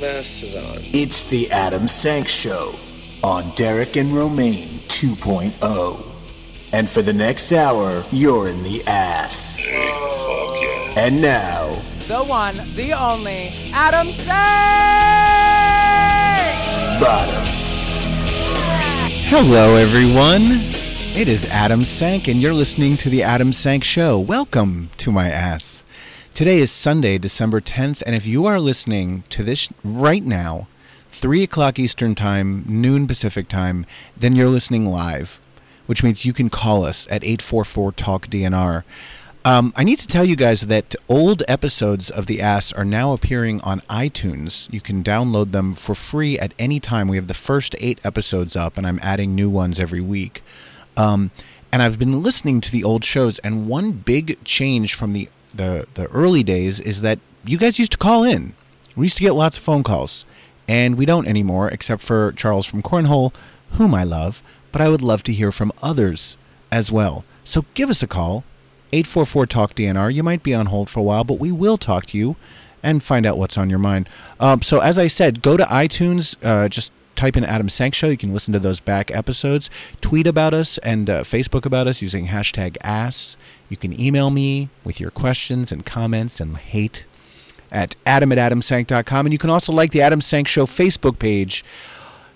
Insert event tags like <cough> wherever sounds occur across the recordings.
Mastodon. It's the Adam Sank Show on Derek and Romaine 2.0. And for the next hour, you're in the ass. Fuck yeah. And now, the one, the only, Adam Sank! bottom. Hello, everyone. It is Adam Sank, and you're listening to the Adam Sank Show. Welcome to my ass. Today is Sunday, December 10th, and if you are listening to this right now, 3 o'clock Eastern Time, noon Pacific Time, then you're listening live, which means you can call us at 844 Talk DNR. Um, I need to tell you guys that old episodes of The Ass are now appearing on iTunes. You can download them for free at any time. We have the first eight episodes up, and I'm adding new ones every week. Um, and I've been listening to the old shows, and one big change from the, the, the early days is that you guys used to call in. We used to get lots of phone calls, and we don't anymore, except for Charles from Cornhole, whom I love, but I would love to hear from others as well. So give us a call, 844 Talk DNR. You might be on hold for a while, but we will talk to you and find out what's on your mind. Um, so, as I said, go to iTunes, uh, just type in Adam Sank Show. You can listen to those back episodes. Tweet about us and uh, Facebook about us using hashtag ass. You can email me with your questions and comments and hate at adam at adamsank.com. And you can also like the Adam Sank Show Facebook page.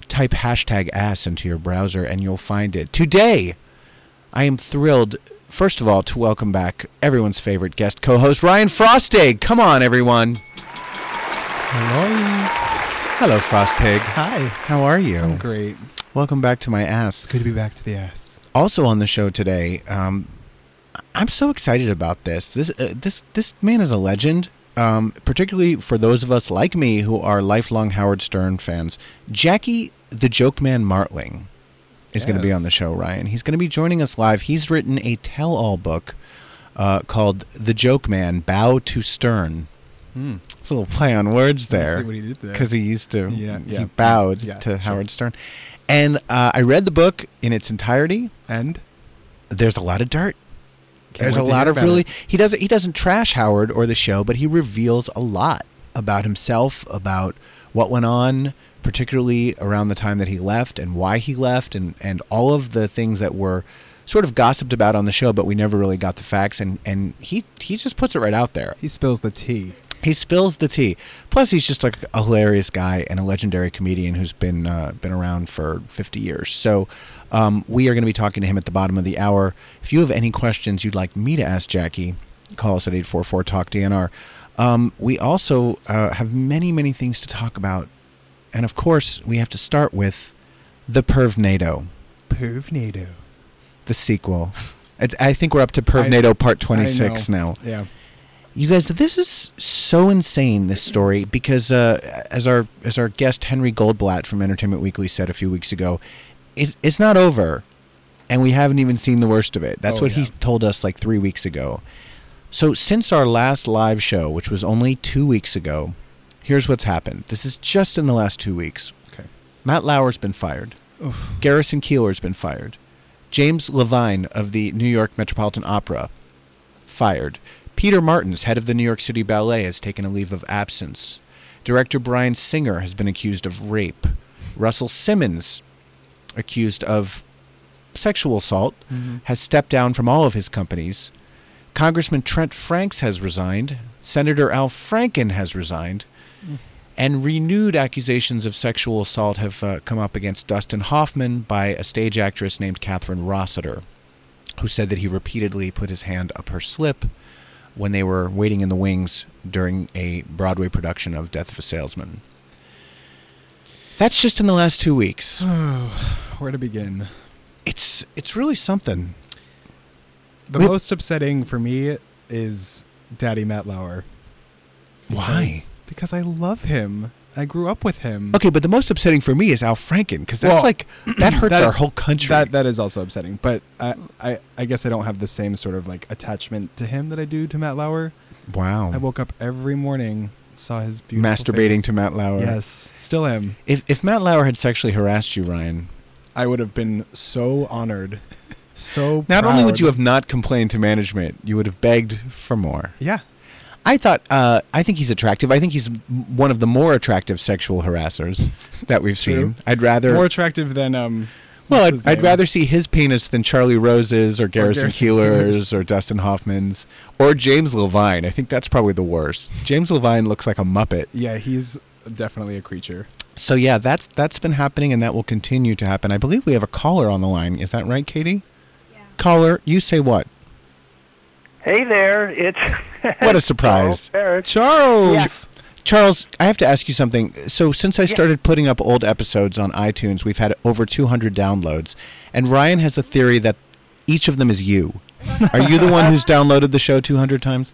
Type hashtag ass into your browser and you'll find it. Today, I am thrilled, first of all, to welcome back everyone's favorite guest co host, Ryan Frostig. Come on, everyone. Hello. Hello, Frost Pig. Hi. How are you? I'm great. Welcome back to my ass. It's good to be back to the ass. Also on the show today, um, I'm so excited about this. This uh, this this man is a legend. Um, particularly for those of us like me who are lifelong Howard Stern fans. Jackie the Joke Man Martling is going to be on the show. Ryan, he's going to be joining us live. He's written a tell-all book uh, called The Joke Man: Bow to Stern. It's a little play on words there see what he did there. because he used to. Yeah, he bowed yeah, to sure. Howard Stern, and uh, I read the book in its entirety. And There's a lot of dirt. Can't There's a lot of really. it. He doesn't. He doesn't trash Howard or the show, but he reveals a lot about himself, about what went on, particularly around the time that he left and why he left, and and all of the things that were sort of gossiped about on the show, but we never really got the facts. And and he he just puts it right out there. he spills the tea. He spills the tea. Plus, he's just like a hilarious guy and a legendary comedian who's been uh, been around for 50 years. So, um, we are going to be talking to him at the bottom of the hour. If you have any questions you'd like me to ask Jackie, call us at 844 Talk DNR. Um, we also uh, have many, many things to talk about, and of course, we have to start with the Pervnado, Pervnado. the sequel. It's, I think we're up to Pervnado Part 26 now. Yeah. You guys, this is so insane. This story because, uh, as our as our guest Henry Goldblatt from Entertainment Weekly said a few weeks ago, it, it's not over, and we haven't even seen the worst of it. That's Oh, what he told us like three weeks ago. So since our last live show, which was only two weeks ago, here's what's happened. This is just in the last two weeks. Okay. Matt Lauer's been fired. Oof. Garrison Keillor's been fired. James Levine of the New York Metropolitan Opera fired. Peter Martins, head of the New York City Ballet, has taken a leave of absence. Director Bryan Singer has been accused of rape. Russell Simmons, accused of sexual assault, Mm-hmm. has stepped down from all of his companies. Congressman Trent Franks has resigned. Senator Al Franken has resigned. And renewed accusations of sexual assault have uh, come up against Dustin Hoffman by a stage actress named Catherine Rossiter, who said that he repeatedly put his hand up her slip when they were waiting in the wings during a Broadway production of Death of a Salesman. That's just in the last two weeks. <sighs> Where to begin? It's it's really something. The Wait- most upsetting for me is Daddy Matt Lauer. Why? Because- Because I love him. I grew up with him. Okay, but the most upsetting for me is Al Franken because that's Well, like that <clears throat> hurts that- our whole country. That that is also upsetting. But I, I I guess I don't have the same sort of like attachment to him that I do to Matt Lauer. wow. I woke up every morning, saw his beautiful Masturbating face. to Matt Lauer. Yes, still am. If if Matt Lauer had sexually harassed you, Ryan, I would have been so honored, so. not only would you have not complained to management, you would have begged for more. Yeah. I thought uh, I think he's attractive. I think he's one of the more attractive sexual harassers that we've True. seen. I'd rather More attractive than um. well, I'd, I'd rather see his penis than Charlie Rose's or Garrison, Garrison Keillor's. or Dustin Hoffman's or James Levine. I think that's probably the worst. James Levine looks like a muppet. Yeah, he's definitely a creature. So yeah, that's that's been happening and that will continue to happen. I believe we have a caller on the line. Is that right, Katie? Yeah. Caller, you say what? Hey there, it's What a surprise. <laughs> Charles Barrett. Charles. Charles, I have to ask you something. So, since I started putting up old episodes on iTunes, we've had over 200 downloads, and Ryan has a theory that each of them is you. Are you the one who's downloaded the show 200 times?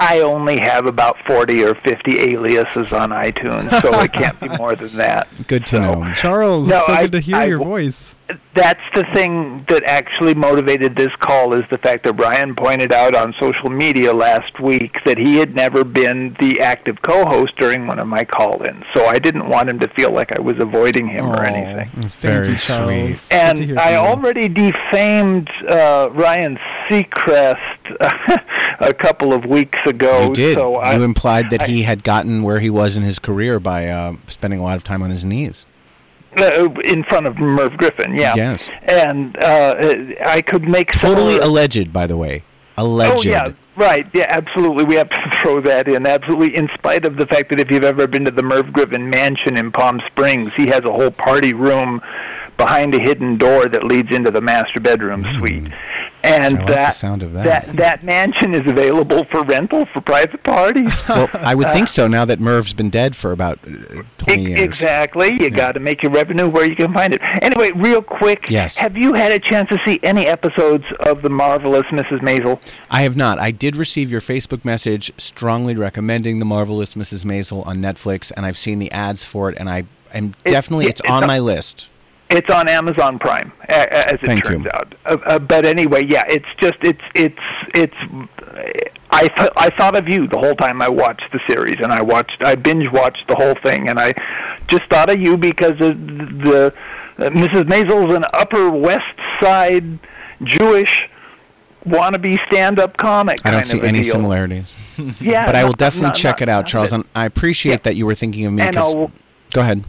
I only have about 40 or 50 aliases on iTunes, so it can't be more than that. <laughs> Good to So, know. Charles, No, it's so I- good to hear I your w- voice. That's the thing that actually motivated this call is the fact that Brian pointed out on social media last week that he had never been the active co-host during one of my call-ins. So I didn't want him to feel like I was avoiding him or anything. Thank Very you, sweet. And I you. already defamed uh, Ryan Seacrest <laughs> a couple of weeks ago. You did. So I, you implied that I- he had gotten where he was in his career by uh, spending a lot of time on his knees. Uh, in front of Merv Griffin, yeah. Yes. And uh, I could make Totally similar- alleged, by the way. Alleged. Oh yeah, right. Yeah, absolutely. We have to <laughs> throw that in. Absolutely. In spite of the fact that if you've ever been to the Merv Griffin mansion in Palm Springs, he has a whole party room behind a hidden door that leads into the master bedroom suite. And like that, sound of that. that that mansion is available for rental for private parties. <laughs> Well, I would think so now that Merv's been dead for about uh, 20 E- years. Exactly. You got to make your revenue where you can find it. Anyway, real quick. Yes. Have you had a chance to see any episodes of the marvelous Mrs. Maisel? I have not. I did receive your Facebook message strongly recommending The Marvelous Mrs. Maisel on Netflix, and I've seen the ads for it, and I am It- definitely, it's, it's on a- my list. It's on Amazon Prime, as it Thank turns you. out. Uh, uh, but anyway, yeah, it's just it's it's it's. I th- I thought of you the whole time I watched the series, and I watched I binge watched the whole thing, and I just thought of you because of the uh, Mrs. Maisel's an Upper West Side Jewish wannabe stand-up comic. I don't see any deal. similarities. Yeah, But I will definitely not- check not- it out, Charles. And I appreciate Yeah. that you were thinking of me. And 'cause- I'll- Go ahead.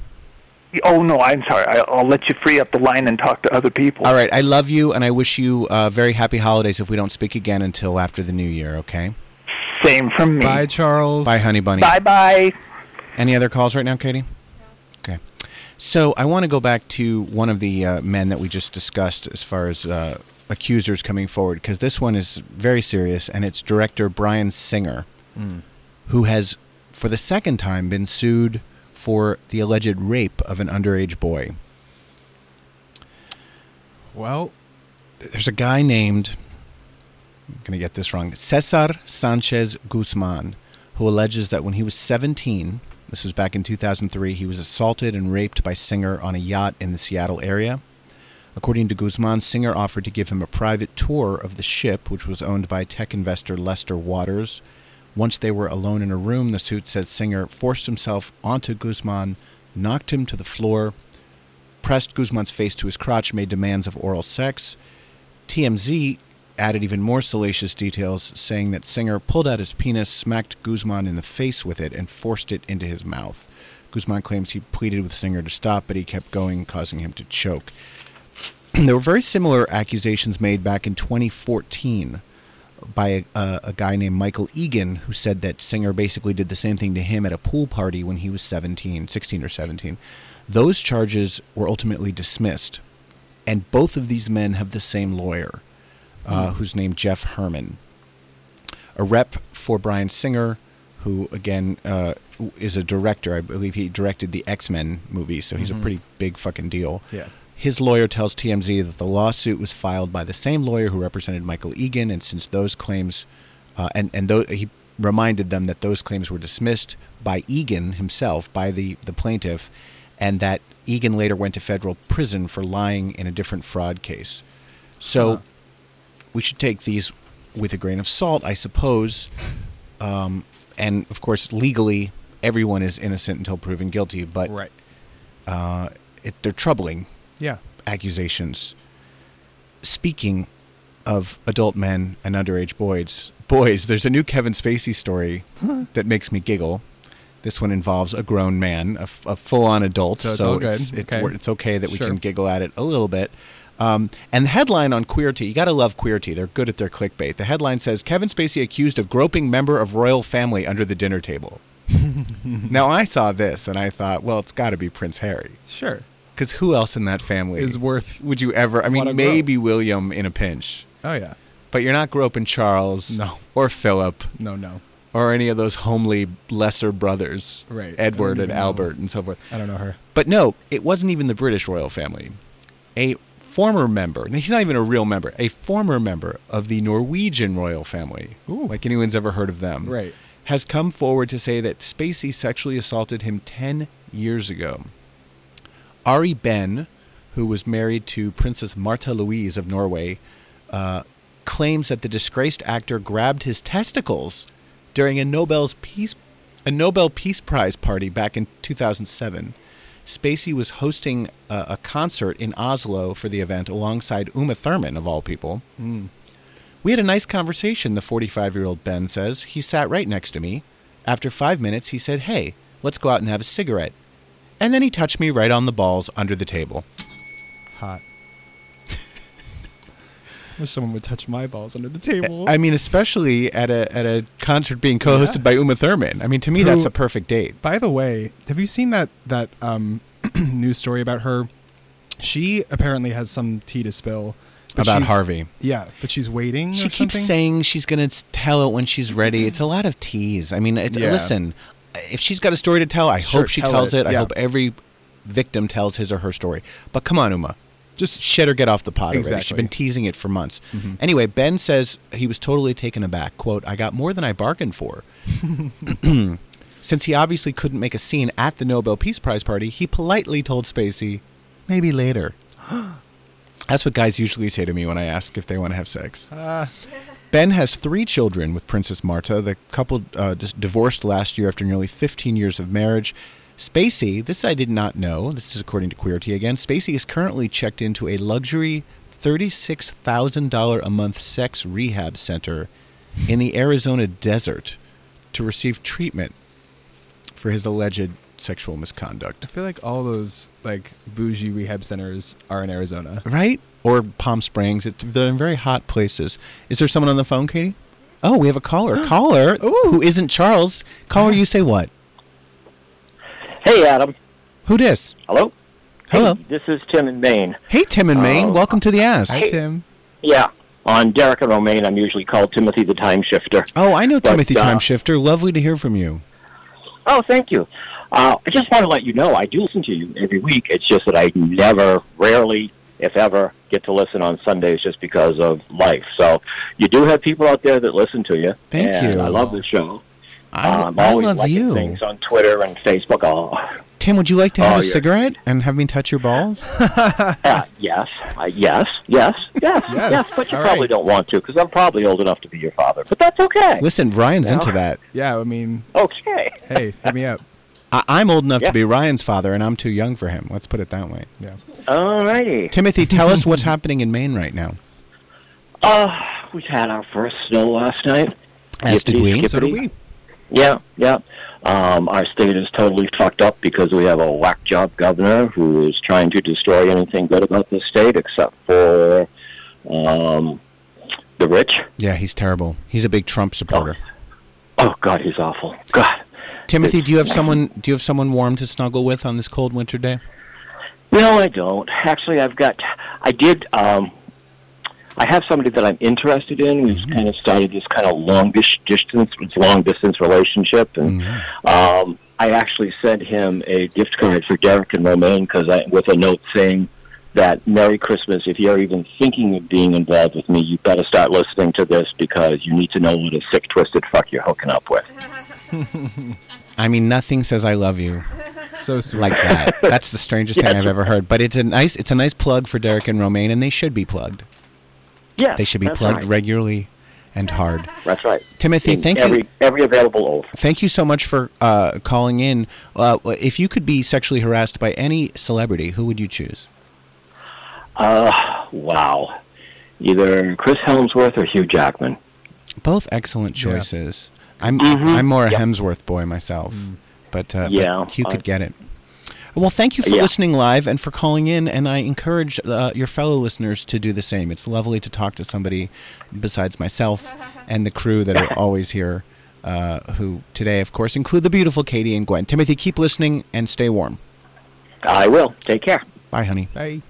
Oh no, I'm sorry. I- I'll let you free up the line and talk to other people. All right. I love you, and I wish you uh, very happy holidays if we don't speak again until after the new year, okay? Same from me. Bye, Charles. Bye, honey bunny. Bye bye. Any other calls right now, Katie? Okay. So I want to go back to one of the uh, men that we just discussed as far as uh, accusers coming forward, because this one is very serious, and it's director Bryan Singer, who has, for the second time, been sued for the alleged rape of an underage boy. Well, There's a guy named, I'm going to get this wrong, Cesar Sanchez Guzman, who alleges that when he was 17, this was back in 2003, he was assaulted and raped by Singer on a yacht in the Seattle area. According to Guzman, Singer offered to give him a private tour of the ship, which was owned by tech investor Lester Waters. Once they were alone in a room, the suit says Singer forced himself onto Guzman, knocked him to the floor, pressed Guzman's face to his crotch, made demands of oral sex. TMZ added even more salacious details, saying that Singer pulled out his penis, smacked Guzman in the face with it, and forced it into his mouth. Guzman claims he pleaded with Singer to stop, but he kept going, causing him to choke. <clears throat> there were very similar accusations made back in 2014 by a, a, a guy named Michael Egan, who said that Singer basically did the same thing to him at a pool party when he was 17, 16 or 17. Those charges were ultimately dismissed, and both of these men have the same lawyer, uh, who's named Jeff Herman. A rep for Bryan Singer, who again uh, is a director. I believe he directed the X Men movie, so he's a pretty big fucking deal. Yeah. His lawyer tells TMZ that the lawsuit was filed by the same lawyer who represented Michael Egan, and since those claims, uh, and and he reminded them that those claims were dismissed by Egan himself, by the the plaintiff, and that Egan later went to federal prison for lying in a different fraud case. So we should take these with a grain of salt, I suppose. Um, and of course, legally, everyone is innocent until proven guilty. But right. it, they're troubling Yeah. accusations. Speaking of adult men and underage boys, boys, there's a new Kevin Spacey story that makes me giggle. This one involves a grown man, a full-on adult, So it's good. it's, it's, Okay. it's okay that we Sure. can giggle at it a little bit. Um, and the headline on Queerty, you got to love Queerty. They're good at their clickbait. The headline says Kevin Spacey accused of groping member of royal family under the dinner table. <laughs> now I saw this and I thought, well, it's got to be Prince Harry. Sure. Because who else in that family Is worth. would you ever? I mean, grope. maybe William in a pinch, Oh yeah. but you're not groping Charles, No. or Philip, No, no. or any of those homely lesser brothers, Right. Edward and know. Albert and so forth. I don't know her. But no, it wasn't even the British royal family. A former member, and he's not even a real member, a former member of the Norwegian royal family, Ooh. like anyone's ever heard of them, Right. has come forward to say that Spacey sexually assaulted him 10 years ago. Ari Behn, who was married to Princess Martha Louise of Norway, uh, claims that the disgraced actor grabbed his testicles during a Nobel's Peace a Nobel Peace Prize party back in 2007. Spacey was hosting a, a concert in Oslo for the event alongside Uma Thurman, of all people. We had a nice conversation, the 45 year old Behn says. He sat right next to me. After five minutes, he said, Hey, let's go out and have a cigarette. And then he touched me right on the balls under the table. Hot. Wish someone would touch my balls under the table. I mean, especially at a at a concert being co-hosted by Uma Thurman. I mean, to me, Who- that's a perfect date. By the way, have you seen that that um, <clears throat> news story about her? She apparently has some tea to spill About Harvey. Yeah, but she's waiting. She or keeps something? saying she's going to tell it when she's ready. It's a lot of tease. I mean, it's, Yeah. listen, if she's got a story to tell, I Sure, hope she tell tells it. it. I hope every victim tells his or her story. But come on, Uma. just Shit or get off the pot already. She's been teasing it for months. Mm-hmm. Anyway, Behn says he was totally taken aback. Quote, I got more than I bargained for. <laughs> Since he obviously couldn't make a scene at the Nobel Peace Prize party, he politely told Spacey, maybe later. <gasps> That's what guys usually say to me when I ask if they want to have sex. Uh, Behn has three children with Princess Marta. The couple uh, divorced last year after nearly 15 years of marriage. Spacey, this I did not know. This is according to Queerty again. Spacey is currently checked into a luxury $36,000 a month sex rehab center in the Arizona desert to receive treatment for his alleged sexual misconduct. I feel like all those like bougie rehab centers are in Arizona. Right? Or Palm Springs. It's, they're in very hot places. Is there someone on the phone, Katie? Oh, we have a caller. <gasps> Caller who isn't Charles. Caller, you say what? Hey, Adam. Who dis? Hello. Hello. Hey, this is Tim in Maine. Hey, Tim in Maine. Oh. Welcome to the ass. Hi, Tim. Yeah. On Derek and Romaine, I'm usually called Timothy the Time Shifter. Oh, I know But, Timothy uh, Timeshifter. Lovely to hear from you. Oh, thank you. Uh, I just want to let you know I do listen to you every week. It's just that I never, rarely, if ever, get to listen on Sundays just because of life. So you do have people out there that listen to you. Thank and you. I love the show. I, I'm I always love liking you. things on Twitter and Facebook. Oh, Tim, would you like to have Oh, a cigarette and have me touch your balls? <laughs> uh, yes, uh, yes, yes, <laughs> yes, yes, But you all probably right. don't want to because I'm probably old enough to be your father. But that's okay. Listen, Ryan's No. into that. Yeah, I mean, Okay. hey, hit me up. I- I'm old enough Yeah. to be Ryan's father, and I'm too young for him. Let's put it that way. Yeah. All righty. Timothy, tell us <laughs> what's happening in Maine right now. Uh, we had our first snow last night. As did we. skippity. So do we. Yeah, yeah. Um, our state is totally fucked up because we have a whack job governor who is trying to destroy anything good about this state except for um, the rich. Yeah, he's terrible. He's a big Trump supporter. Oh God, he's awful. God. Timothy, do you have someone? Do you have someone warm to snuggle with on this cold winter day? No, I don't. Actually, I've got. I did. Um, I have somebody that I'm interested in. We've kind of started this kind of long distance, it's long distance relationship, and um, I actually sent him a gift card for Derek and Romaine because I with a note saying that Merry Christmas. If you're even thinking of being involved with me, you better start listening to this because you need to know what a sick, twisted fuck you're hooking up with. <laughs> I mean, nothing says I love you So sweet. like that. That's the strangest thing I've ever heard. But it's a nice, it's a nice plug for Derek and Romaine, and they should be plugged. Yeah, They should be plugged right. regularly and hard. That's right. Timothy, In thank every, you. Every available oath. Thank you so much for uh, calling in. Uh, if you could be sexually harassed by any celebrity, who would you choose? Uh, wow. either Chris Hemsworth or Hugh Jackman. Both excellent Yeah. choices. I'm Mhm. I'm more a Yep. Hemsworth boy myself, but uh, Yeah, but Hugh could get it. Well, thank you for Yeah. listening live and for calling in, and I encourage uh, your fellow listeners to do the same. It's lovely to talk to somebody besides myself <laughs> and the crew that are always here, uh, who today, of course, include the beautiful Katie and Gwen. Timothy, keep listening and stay warm. I will. Take care. Bye, honey. Hey,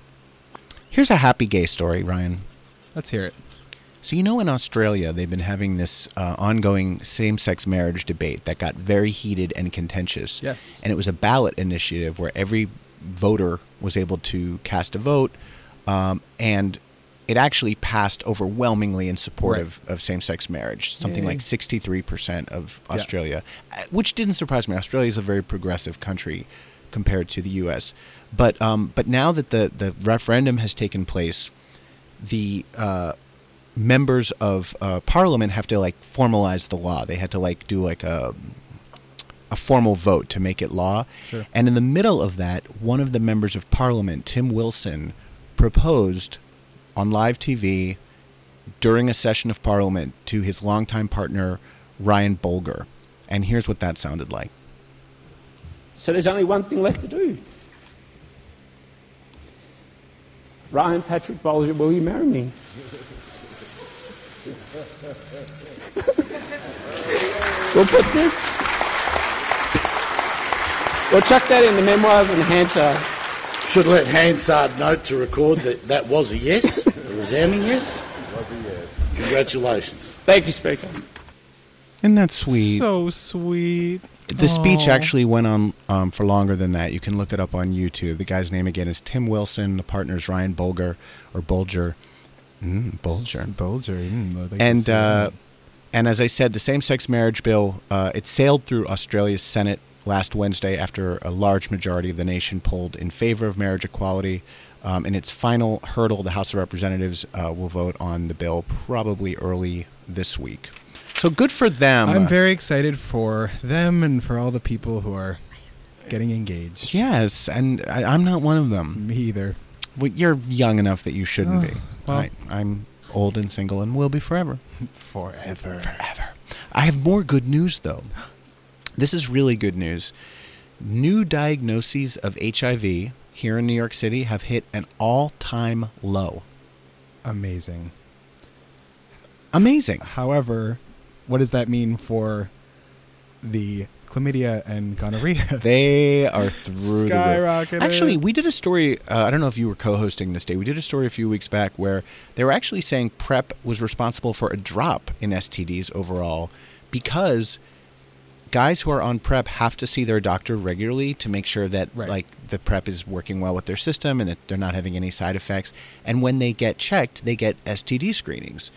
Here's a happy gay story, Ryan. let's hear it. So, you know, in Australia, they've been having this uh, ongoing same sex marriage debate that got very heated and contentious. Yes. And it was a ballot initiative where every voter was able to cast a vote. Um, and it actually passed overwhelmingly in support Right. of, of same sex marriage, something Yay. like 63% of Australia, uh, which didn't surprise me. Australia is a very progressive country compared to the U.S. But, um, but now that the, the referendum has taken place, the uh, members of uh, parliament have to like formalize the law. They had to like do like a a formal vote to make it law. Sure. And in the middle of that, one of the members of parliament, Tim Wilson, proposed on live TV during a session of parliament to his longtime partner Ryan Bolger. And here's what that sounded like. So there's only one thing left to do. Ryan Patrick Bolger, will you marry me? We'll put this. We'll chuck that in the memoirs and Hansard. Should let Hansard note to record that that was a yes, a resounding yes. Congratulations. Thank you, Speaker. Isn't that sweet? So sweet. The speech actually went on um, for longer than that. You can look it up on YouTube. The guy's name again is Tim Wilson. The partner's Ryan Bulger or Bolger. Mm, Bolger. Bulger. Mm, like and uh, and as I said, the same-sex marriage bill uh, it sailed through Australia's Senate last Wednesday after a large majority of the nation polled in favor of marriage equality. Um, in its final hurdle, the House of Representatives uh, will vote on the bill probably early this week. So good for them. I'm very excited for them and for all the people who are getting engaged. yes, and I, I'm not one of them. Me either. Well, you're young enough that you shouldn't Oh, be. Well. I, I'm old and single and will be forever. <laughs> Forever. Forever. I have more good news, though. <gasps> This is really good news. New diagnoses of HIV here in New York City have hit an all time low. Amazing. Amazing. However, what does that mean for the chlamydia and gonorrhea? <laughs> They are through the roof. Actually, we did a story. Uh, I don't know if you were co-hosting this day. We did a story a few weeks back where they were actually saying PrEP was responsible for a drop in STDs overall because guys who are on PrEP have to see their doctor regularly to make sure that Right. like the PrEP is working well with their system and that they're not having any side effects. And when they get checked, they get STD screenings.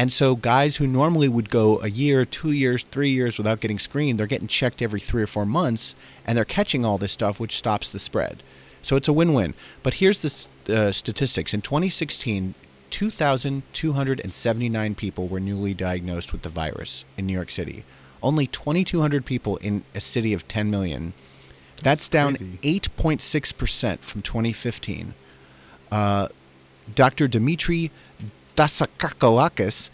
And so guys who normally would go a year, two years, three years without getting screened, they're getting checked every three or four months, and they're catching all this stuff, which stops the spread. So it's a win-win. But here's the uh, statistics: in 2016, 2,279 people were newly diagnosed with the virus in New York City. Only 2,200 people in a city of 10 million. That's, down 8.6% from 2015. Uh, Dr. Demetre Daskalakis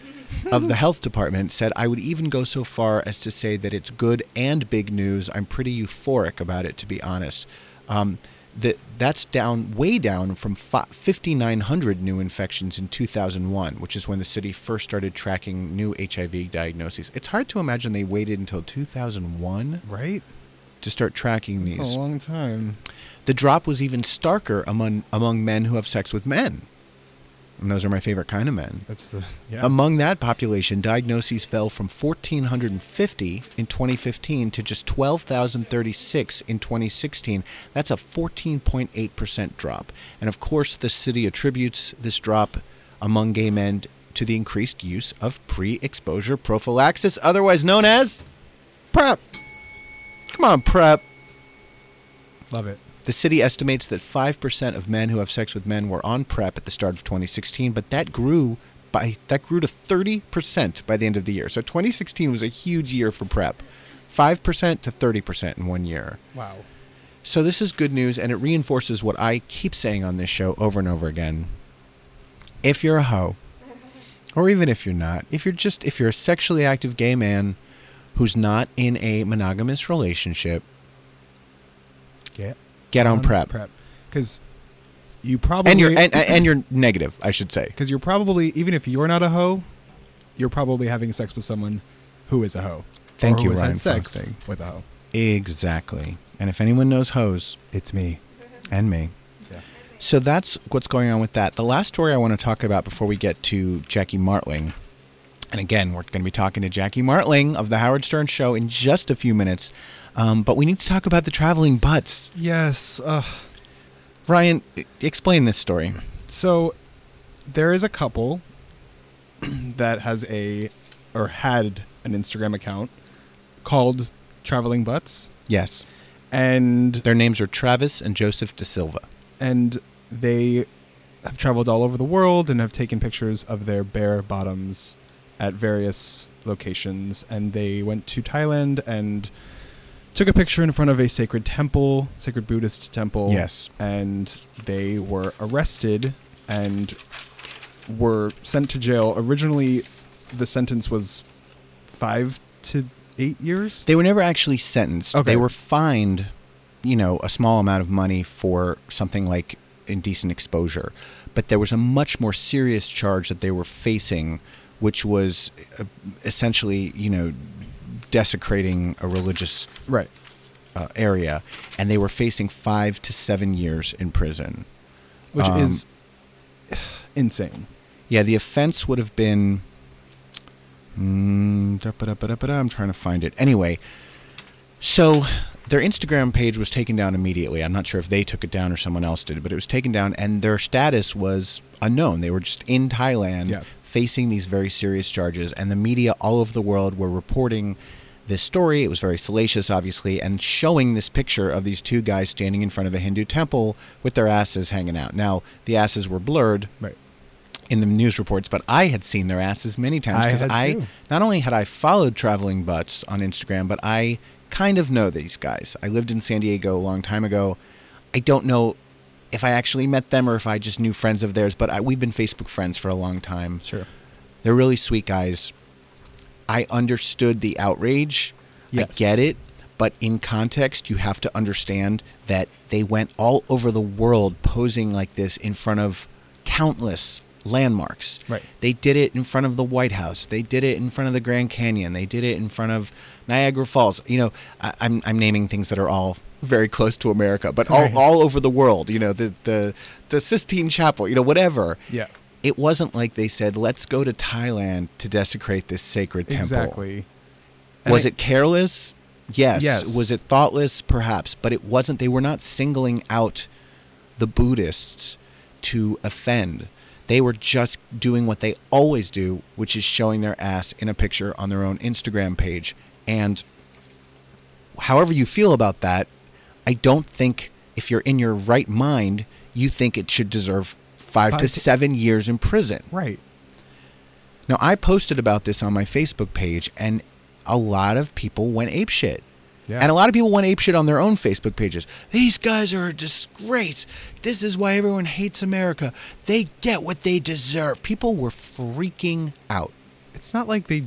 of the health department said, I would even go so far as to say that it's good and big news. I'm pretty euphoric about it, to be honest. Um, that that's down, way down from 5,900 new infections in 2001, which is when the city first started tracking new HIV diagnoses. It's hard to imagine they waited until 2001 right? to start tracking It's these. a long time. The drop was even starker among among men who have sex with men. And those are my favorite kind of men. That's the yeah. Among that population, diagnoses fell from 1,450 in 2015 to just 12,036 in 2016. That's a 14.8% drop. And of course, the city attributes this drop among gay men to the increased use of pre exposure prophylaxis, otherwise known as PrEP. Come on, PrEP. Love it. The city estimates that 5% of men who have sex with men were on PrEP at the start of 2016, but that grew by that grew to 30% by the end of the year. So 2016 was a huge year for PrEP. 5% to 30% in one year. Wow. So this is good news and it reinforces what I keep saying on this show over and over again. If you're a hoe, or even if you're not, if you're just if you're a sexually active gay man who's not in a monogamous relationship, Get get on prep. Prep. Because you probably And you're and, and you're negative, I should say. because you're probably even if you're not a hoe, you're probably having sex with someone who is a hoe. Thank you, Ryan sex Frosting. with a hoe. Exactly. And if anyone knows hoes, It's me. and me. Yeah. So that's what's going on with that. The last story I want to talk about before we get to Jackie Martling, and again, we're going to be talking to Jackie Martling of the Howard Stern Show in just a few minutes. Um, but we need to talk about the traveling butts. Yes. Uh, Ryan, explain this story. so there is a couple <clears throat> that has a or had an Instagram account called Traveling Butts, Yes. and Their names are Travis and Joseph De Silva. and they have traveled all over the world and have taken pictures of their bare bottoms at various locations and they went to Thailand and took a picture in front of a sacred temple, sacred Buddhist temple. Yes. And they were arrested and were sent to jail. Originally the sentence was 5 to 8 years. They were never actually sentenced. Okay. They were fined, you know, a small amount of money for something like indecent exposure. But there was a much more serious charge that they were facing, which was uh, essentially, you know, desecrating a religious right. uh, area. And they were facing five to seven years in prison. Which Um, is <sighs> insane. Yeah, the offense would have been. Mm, I'm trying to find it. Anyway, so their Instagram page was taken down immediately. I'm not sure if they took it down or someone else did, but it was taken down, and their status was unknown. They were just in Thailand Yeah. Facing these very serious charges, and the media all over the world were reporting this story. It was very salacious, obviously, and showing this picture of these two guys standing in front of a Hindu temple with their asses hanging out. Now, the asses were blurred Right. in the news reports, but I had seen their asses many times because I, too. not only had I followed traveling butts on Instagram, but I kind of know these guys. I lived in San Diego a long time ago. I don't know if I actually met them or if I just knew friends of theirs, but I, we've been Facebook friends for a long time. Sure. They're really sweet guys. I understood the outrage. Yes. I get it. But in context, you have to understand that they went all over the world posing like this in front of countless landmarks. Right. They did it in front of the White House. They did it in front of the Grand Canyon. They did it in front of Niagara Falls. You know, I, I'm I'm naming things that are all very close to America, but all, Right. all over the world. You know, the the the Sistine Chapel. You know, whatever. Yeah. It wasn't like they said, "Let's go to Thailand to desecrate this sacred temple." Exactly. And Was I- it careless? Yes. Yes. Was it thoughtless? Perhaps. But it wasn't. They were not singling out the Buddhists to offend. They were just doing what they always do, which is showing their ass in a picture on their own Instagram page. And however you feel about that, I don't think if you're in your right mind, you think it should deserve five, Five to seven years in prison. Right. Now, I posted about this on my Facebook page, and a lot of people went apeshit. Yeah. And a lot of people went apeshit on their own Facebook pages. These guys are a disgrace. This is why everyone hates America. They get what they deserve. People were freaking out. It's not like they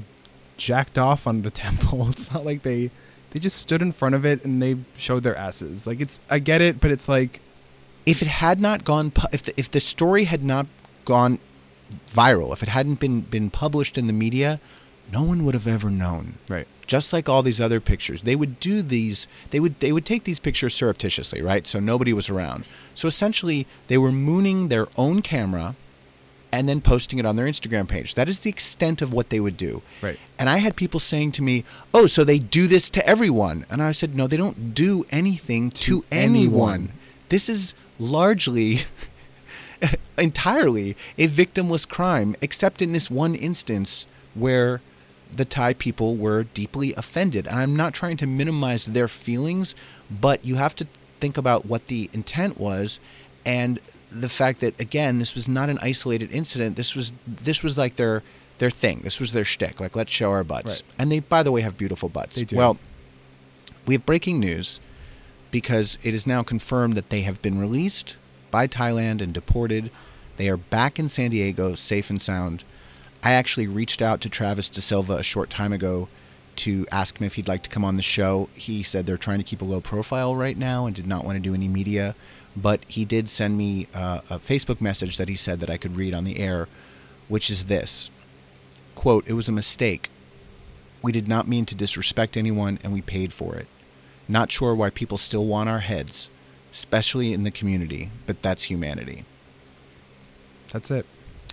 jacked off on the <laughs> temple. It's not like they they just stood in front of it and they showed their asses. Like it's I get it, but it's like If it had not gone, if the, if the story had not gone viral, if it hadn't been been published in the media, no one would have ever known. right. just like all these other pictures they would do these they would they would take these pictures surreptitiously right so nobody was around so essentially they were mooning their own camera and then posting it on their instagram page that is the extent of what they would do Right. and i had people saying to me oh so they do this to everyone and i said no they don't do anything to, To anyone. anyone. this is largely <laughs> entirely a victimless crime, except in this one instance where the Thai people were deeply offended. And I'm not trying to minimize their feelings, but you have to think about what the intent was and the fact that again, this was not an isolated incident. This was this was like their their thing. This was their shtick. Like let's show our butts. Right. And they by the way have beautiful butts. They do. Well, we have breaking news because it is now confirmed that they have been released by Thailand and deported. They are back in San Diego, safe and sound. I actually reached out to Travis De Silva a short time ago to ask him if he'd like to come on the show. He said they're trying to keep a low profile right now and did not want to do any media, but he did send me uh, a Facebook message that he said that I could read on the air, which is this quote, It was a mistake. We did not mean to disrespect anyone and we paid for it. Not sure why people still want our heads, especially in the community, but that's humanity. That's it.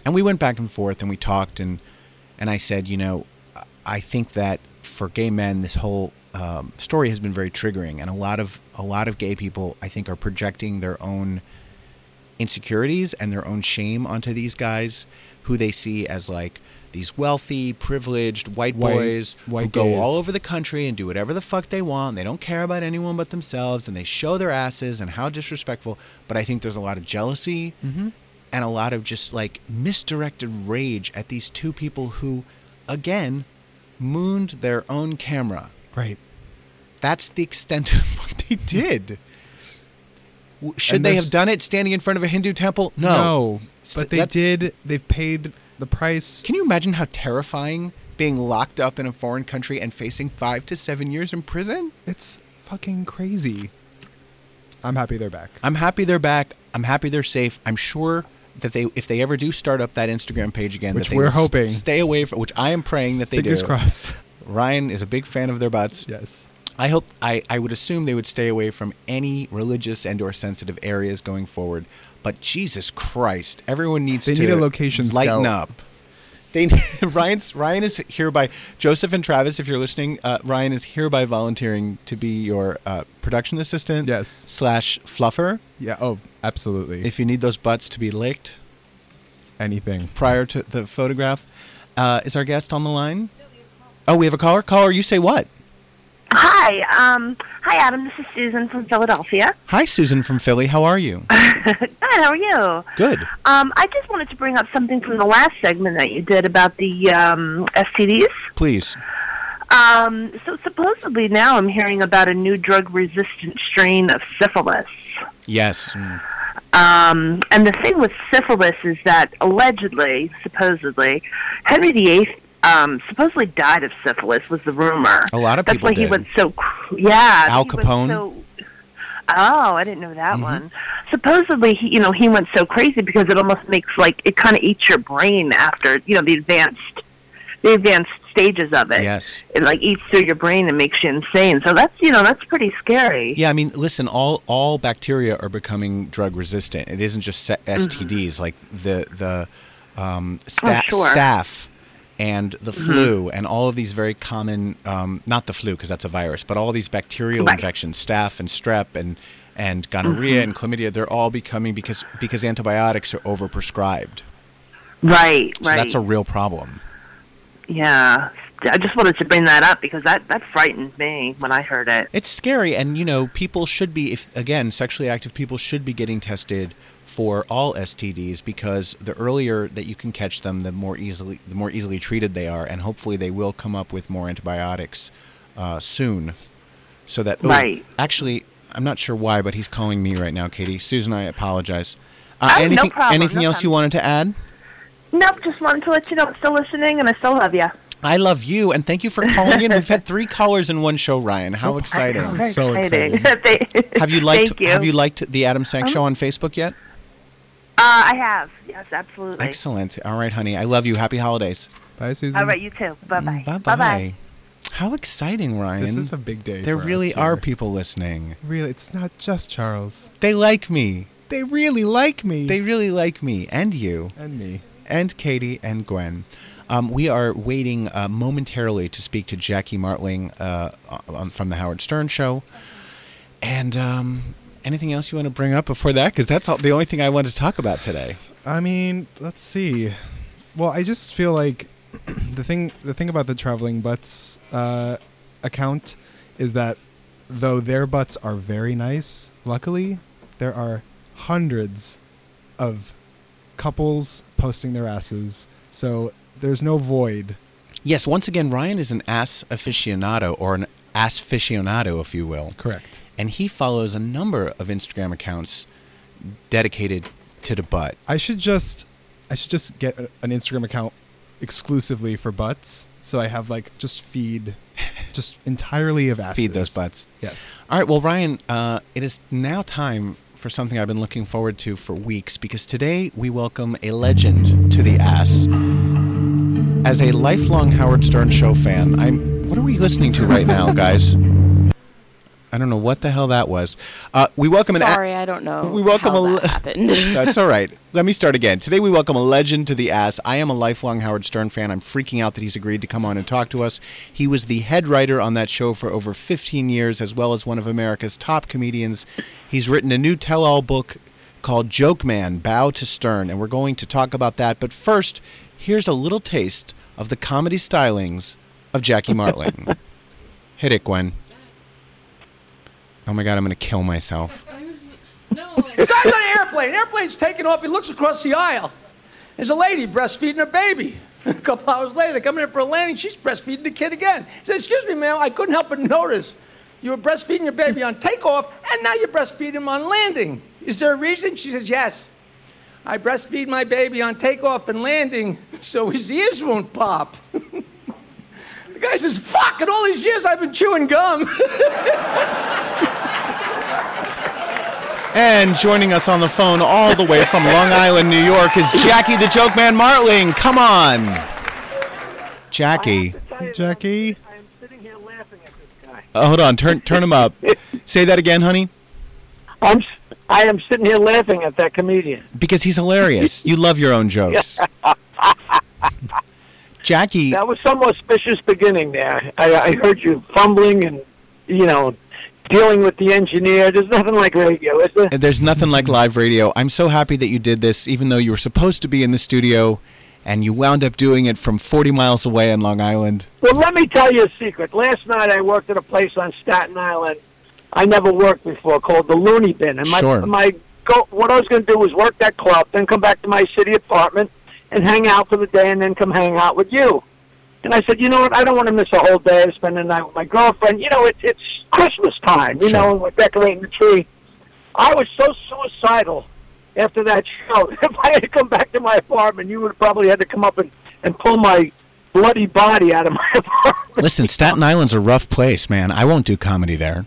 And we went back and forth and we talked and and I said, you know, I think that for gay men, this whole um, story has been very triggering, and a lot of a lot of gay people, I think, are projecting their own insecurities and their own shame onto these guys, who they see as like these wealthy, privileged white White- boys who white go gays. all over the country and do whatever the fuck they want. They don't care about anyone but themselves, and they show their asses and how disrespectful. But I think there's a lot of jealousy Mm-hmm. and a lot of just like misdirected rage at these two people who, again, mooned their own camera. Right. That's the extent of <laughs> what they did. Should they have done it standing in front of a Hindu temple? No. No, but they that's- did. They've paid the price. Can you imagine how terrifying being locked up in a foreign country and facing five to seven years in prison? It's fucking crazy. I'm happy they're back. I'm happy they're back. I'm happy they're safe. I'm sure that they, if they ever do start up that Instagram page again, Which that they we're hoping. stay away from. Which I am praying that they Fingers do. crossed. Ryan is a big fan of their butts. Yes. I hope I, I would assume they would stay away from any religious and or sensitive areas going forward. But Jesus Christ, everyone needs They to need a location lighten scout. up. They <laughs> Ryan's Ryan is hereby Joseph and Travis, if you're listening, uh, Ryan is hereby volunteering to be your uh, production assistant. Yes. Slash fluffer. Yeah. Oh, absolutely. If you need those butts to be licked Anything. prior to the photograph, uh, is our guest on the line? Oh, we have a caller. Caller, you say what? Hi, um, hi, Adam. This is Susan from Philadelphia. Hi, Susan from Philly. How are you? <laughs> Good. How are you? Good. Um, I just wanted to bring up something from the last segment that you did about the um, STDs. Please. Um, so supposedly now I'm hearing about a new drug-resistant strain of syphilis. Yes. Um, and the thing with syphilis is that allegedly, supposedly, Henry VIII um, supposedly died of syphilis. Was the rumor? A lot of That's people why he did. went so. cr- Yeah. Al Capone? so- oh, I didn't know that Mm-hmm. one. Supposedly, he, you know, he went so crazy because it almost makes like it kind of eats your brain after you know the advanced, the advanced stages of it. Yes. It like eats through your brain and makes you insane. So that's you know that's pretty scary. Yeah, I mean, listen, all all bacteria are becoming drug resistant. It isn't just STDs like the the um, sta- Oh, sure. staph and the flu and all of these very common um, not the flu because that's a virus, but all these bacterial Right. infections, staph and strep and and gonorrhea and chlamydia, they're all becoming because because antibiotics are overprescribed. Right. So right. that's a real problem. Yeah, I just wanted to bring that up because that that frightened me when I heard it. It's scary, and you know, people should be, if again, sexually active people should be getting tested for all STDs because the earlier that you can catch them, the more easily the more easily treated they are, and hopefully they will come up with more antibiotics uh, soon, so that ooh, Right. Actually, I'm not sure why, but he's calling me right now, Katie. Susan, I apologize. Uh, Oh, no anything problem, anything no else you wanted to add? Nope, just wanted to let you know I'm still listening and I still love you. I love you, and thank you for calling in. We've had three <laughs> callers in one show, Ryan. How exciting! This is so exciting. <laughs> <laughs> Have you liked Thank you. Have you liked the Adam Sank Um, show on Facebook yet? Uh, I have. Yes, absolutely. Excellent. All right, honey. I love you. Happy holidays. Bye, Susan. All right, you too. Bye bye. Bye Bye bye. How exciting, Ryan. This is a big day. There for really us are people listening. Really, it's not just Charles. They like me. They really like me. They really like me and you and me. and Katie and Gwen. Um, we are waiting uh, momentarily to speak to Jackie Martling uh, on, from the Howard Stern Show. And um, anything else you want to bring up before that? Because that's all, the only thing I want to talk about today. I mean, let's see. Well, I just feel like <clears throat> the thing the thing about the traveling butts uh, account is that though their butts are very nice, luckily there are hundreds of couples posting their asses. So there's no void. Yes, once again, Ryan is an ass aficionado or an ass aficionado, if you will. Correct. And he follows a number of Instagram accounts dedicated to the butt. I should just I should just get an Instagram account exclusively for butts. So I have like just feed, <laughs> just entirely of asses. Feed those butts. Yes. All right, well, Ryan, uh, it is now time for something I've been looking forward to for weeks because today we welcome a legend to the ass. As a lifelong Howard Stern show fan, I'm. What are we listening to right now, guys? I don't know what the hell that was. Uh, we welcome an. a- Sorry, I don't know. we welcome a. that happened. <laughs> That's all right. Let me start again. Today we welcome a legend to the ass. I am a lifelong Howard Stern fan. I'm freaking out that he's agreed to come on and talk to us. He was the head writer on that show for over 15 years, as well as one of America's top comedians. He's written a new tell-all book called Joke Man: Bow to Stern, and we're going to talk about that. But first, here's a little taste of the comedy stylings of Jackie Martling. <laughs> Hit it, Gwen. Oh my God, I'm going to kill myself. <laughs> The guy's on an airplane. Airplane's taking off. He looks across the aisle. There's a lady breastfeeding her baby. <laughs> A couple hours later, they come in for a landing. She's breastfeeding the kid again. He said, "Excuse me, ma'am. I couldn't help but notice you were breastfeeding your baby on takeoff, and now you're breastfeeding him on landing. Is there a reason?" She says, "Yes. I breastfeed my baby on takeoff and landing, so his ears won't pop." <laughs> the guy says, "Fuck! In all these years, I've been chewing gum." <laughs> And joining us on the phone all the way from Long Island, New York is Jackie the Joke Man Martling. Come on. Jackie. Jackie. I am sitting here laughing Hey, Jackie. Oh, hold on. Turn turn him up. <laughs> Say that again, honey. I'm. s- I am sitting here laughing at that comedian. Because he's hilarious. <laughs> You love your own jokes. <laughs> Jackie. That was some auspicious beginning there. I, I heard you fumbling and, you know, dealing with the engineer. There's nothing like radio, is there? There's nothing like live radio. I'm so happy that you did this, even though you were supposed to be in the studio and you wound up doing it from 40 miles away in Long Island. Well, let me tell you a secret. Last night I worked at a place on Staten Island. I never worked before called the Looney Bin, and my Sure. my go. What I was going to do was work that club, then come back to my city apartment and hang out for the day, and then come hang out with you. And I said, you know what? I don't want to miss a whole day of spending the night with my girlfriend. You know, it, it's Christmas time. You know, and we're decorating the tree. I was so suicidal after that show. <laughs> If I had to come back to my apartment, you would have probably had to come up and, and pull my bloody body out of my <laughs> apartment. Listen, Staten Island's a rough place, man. I won't do comedy there.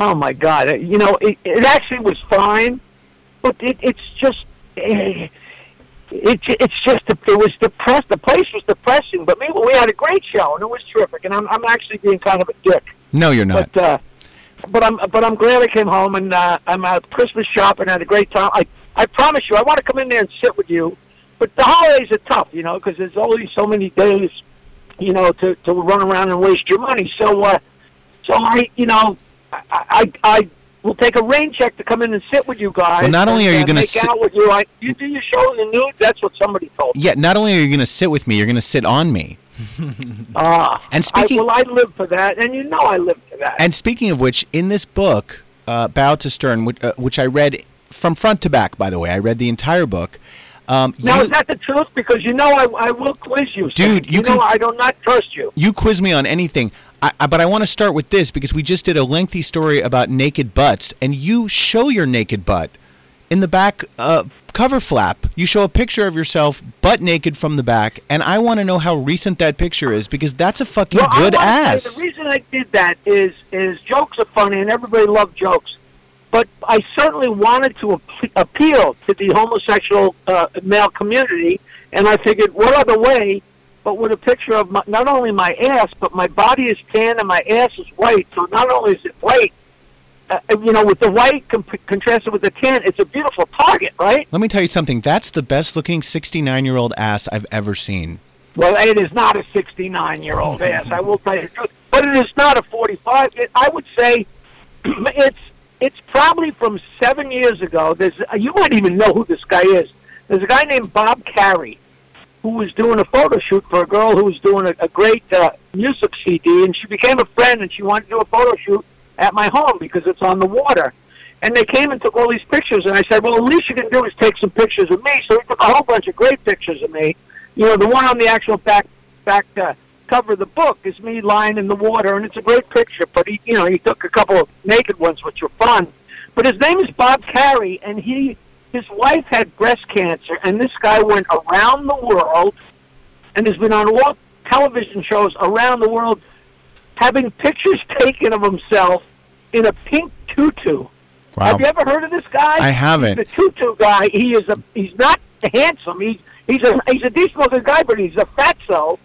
Oh my God! You know, it, it actually was fine, but it, it's just eh, it, it's just it was depressed. The place was depressing, but meanwhile we had a great show and it was terrific. And I'm I'm actually being kind of a dick, No, you're not. but uh, but I'm but I'm glad I came home and uh, I'm out Christmas shopping. I had a great time. I I promise you, I want to come in there and sit with you. But the holidays are tough, you know, because there's only so many days, you know, to to run around and waste your money. So uh, so I you know I I, I will take a rain check to come in and sit with you guys. Well, not only and, are you uh, gonna sit- out with you, I you do your show in the nude. That's what somebody told me. Yeah, not only are you going to sit with me, you're going to sit on me. <laughs> Ah, And speaking- I, well, I live for that, and you know I live for that. And speaking of which, in this book, uh, Bow to Stern, which, uh, which I read from front to back, by the way, I read the entire book. Um, now you, is that the truth? Because you know I, I will quiz you, Dude, you know can- I do not trust you. you quiz me on anything, I, I, but I want to start with this because we just did a lengthy story about naked butts, and you show your naked butt in the back uh, cover flap. You show a picture of yourself butt naked from the back, and I want to know how recent that picture is because that's a fucking Well, good ass. Say, the reason I did that is is jokes are funny and everybody loves jokes, but I certainly wanted to ap- appeal to the homosexual uh, male community, and I figured what other way but with a picture of my, not only my ass, but my body is tan and my ass is white. So not only is it white, uh, you know, with the white comp- contrasted with the tan, it's a beautiful target, right? Let me tell you something. That's the best looking 69 year old ass I've ever seen. Well, it is not a 69 year old ass. I will tell you the truth. But it is not a 45. It, I would say <clears throat> it's it's probably from seven years ago. There's you might even know who this guy is. There's a guy named Bob Carey who was doing a photo shoot for a girl who was doing a, a great uh, music CD, and she became a friend, and she wanted to do a photo shoot at my home because it's on the water. And they came and took all these pictures, and I said, "Well, the least you can do is take some pictures of me." So he took a whole bunch of great pictures of me. You know, the one on the actual back back uh, cover of the book is me lying in the water, and it's a great picture. But he, you know, he took a couple of naked ones, which were fun. But his name is Bob Carey, and he his wife had breast cancer, and this guy went around the world and has been on all television shows around the world, having pictures <laughs> taken of himself in a pink tutu. Wow. Have you ever heard of this guy? I haven't. He's the tutu guy. He is a. He's not handsome. He's he's a he's a decent looking guy, but he's a fatso.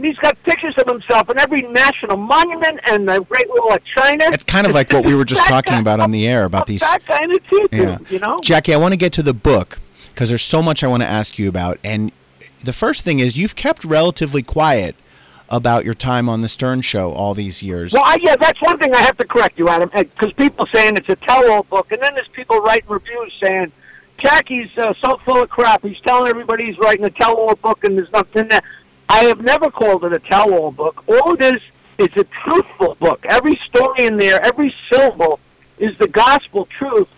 And he's got pictures of himself in every national monument and the Great Wall of China. It's kind of like what we were just talking guy- about on the air about these. guy in a tutu. Yeah. You know. Jackie, I want to get to the book because there's so much I want to ask you about. And the first thing is you've kept relatively quiet about your time on the Stern Show all these years. Well, I, yeah, that's one thing I have to correct you, Adam, because people saying it's a tell-all book, and then there's people writing reviews saying Jackie's uh, so full of crap. He's telling everybody he's writing a tell-all book, and there's nothing there. I have never called it a tell-all book. All it is is a truthful book. Every story in there, every syllable, is the gospel truth.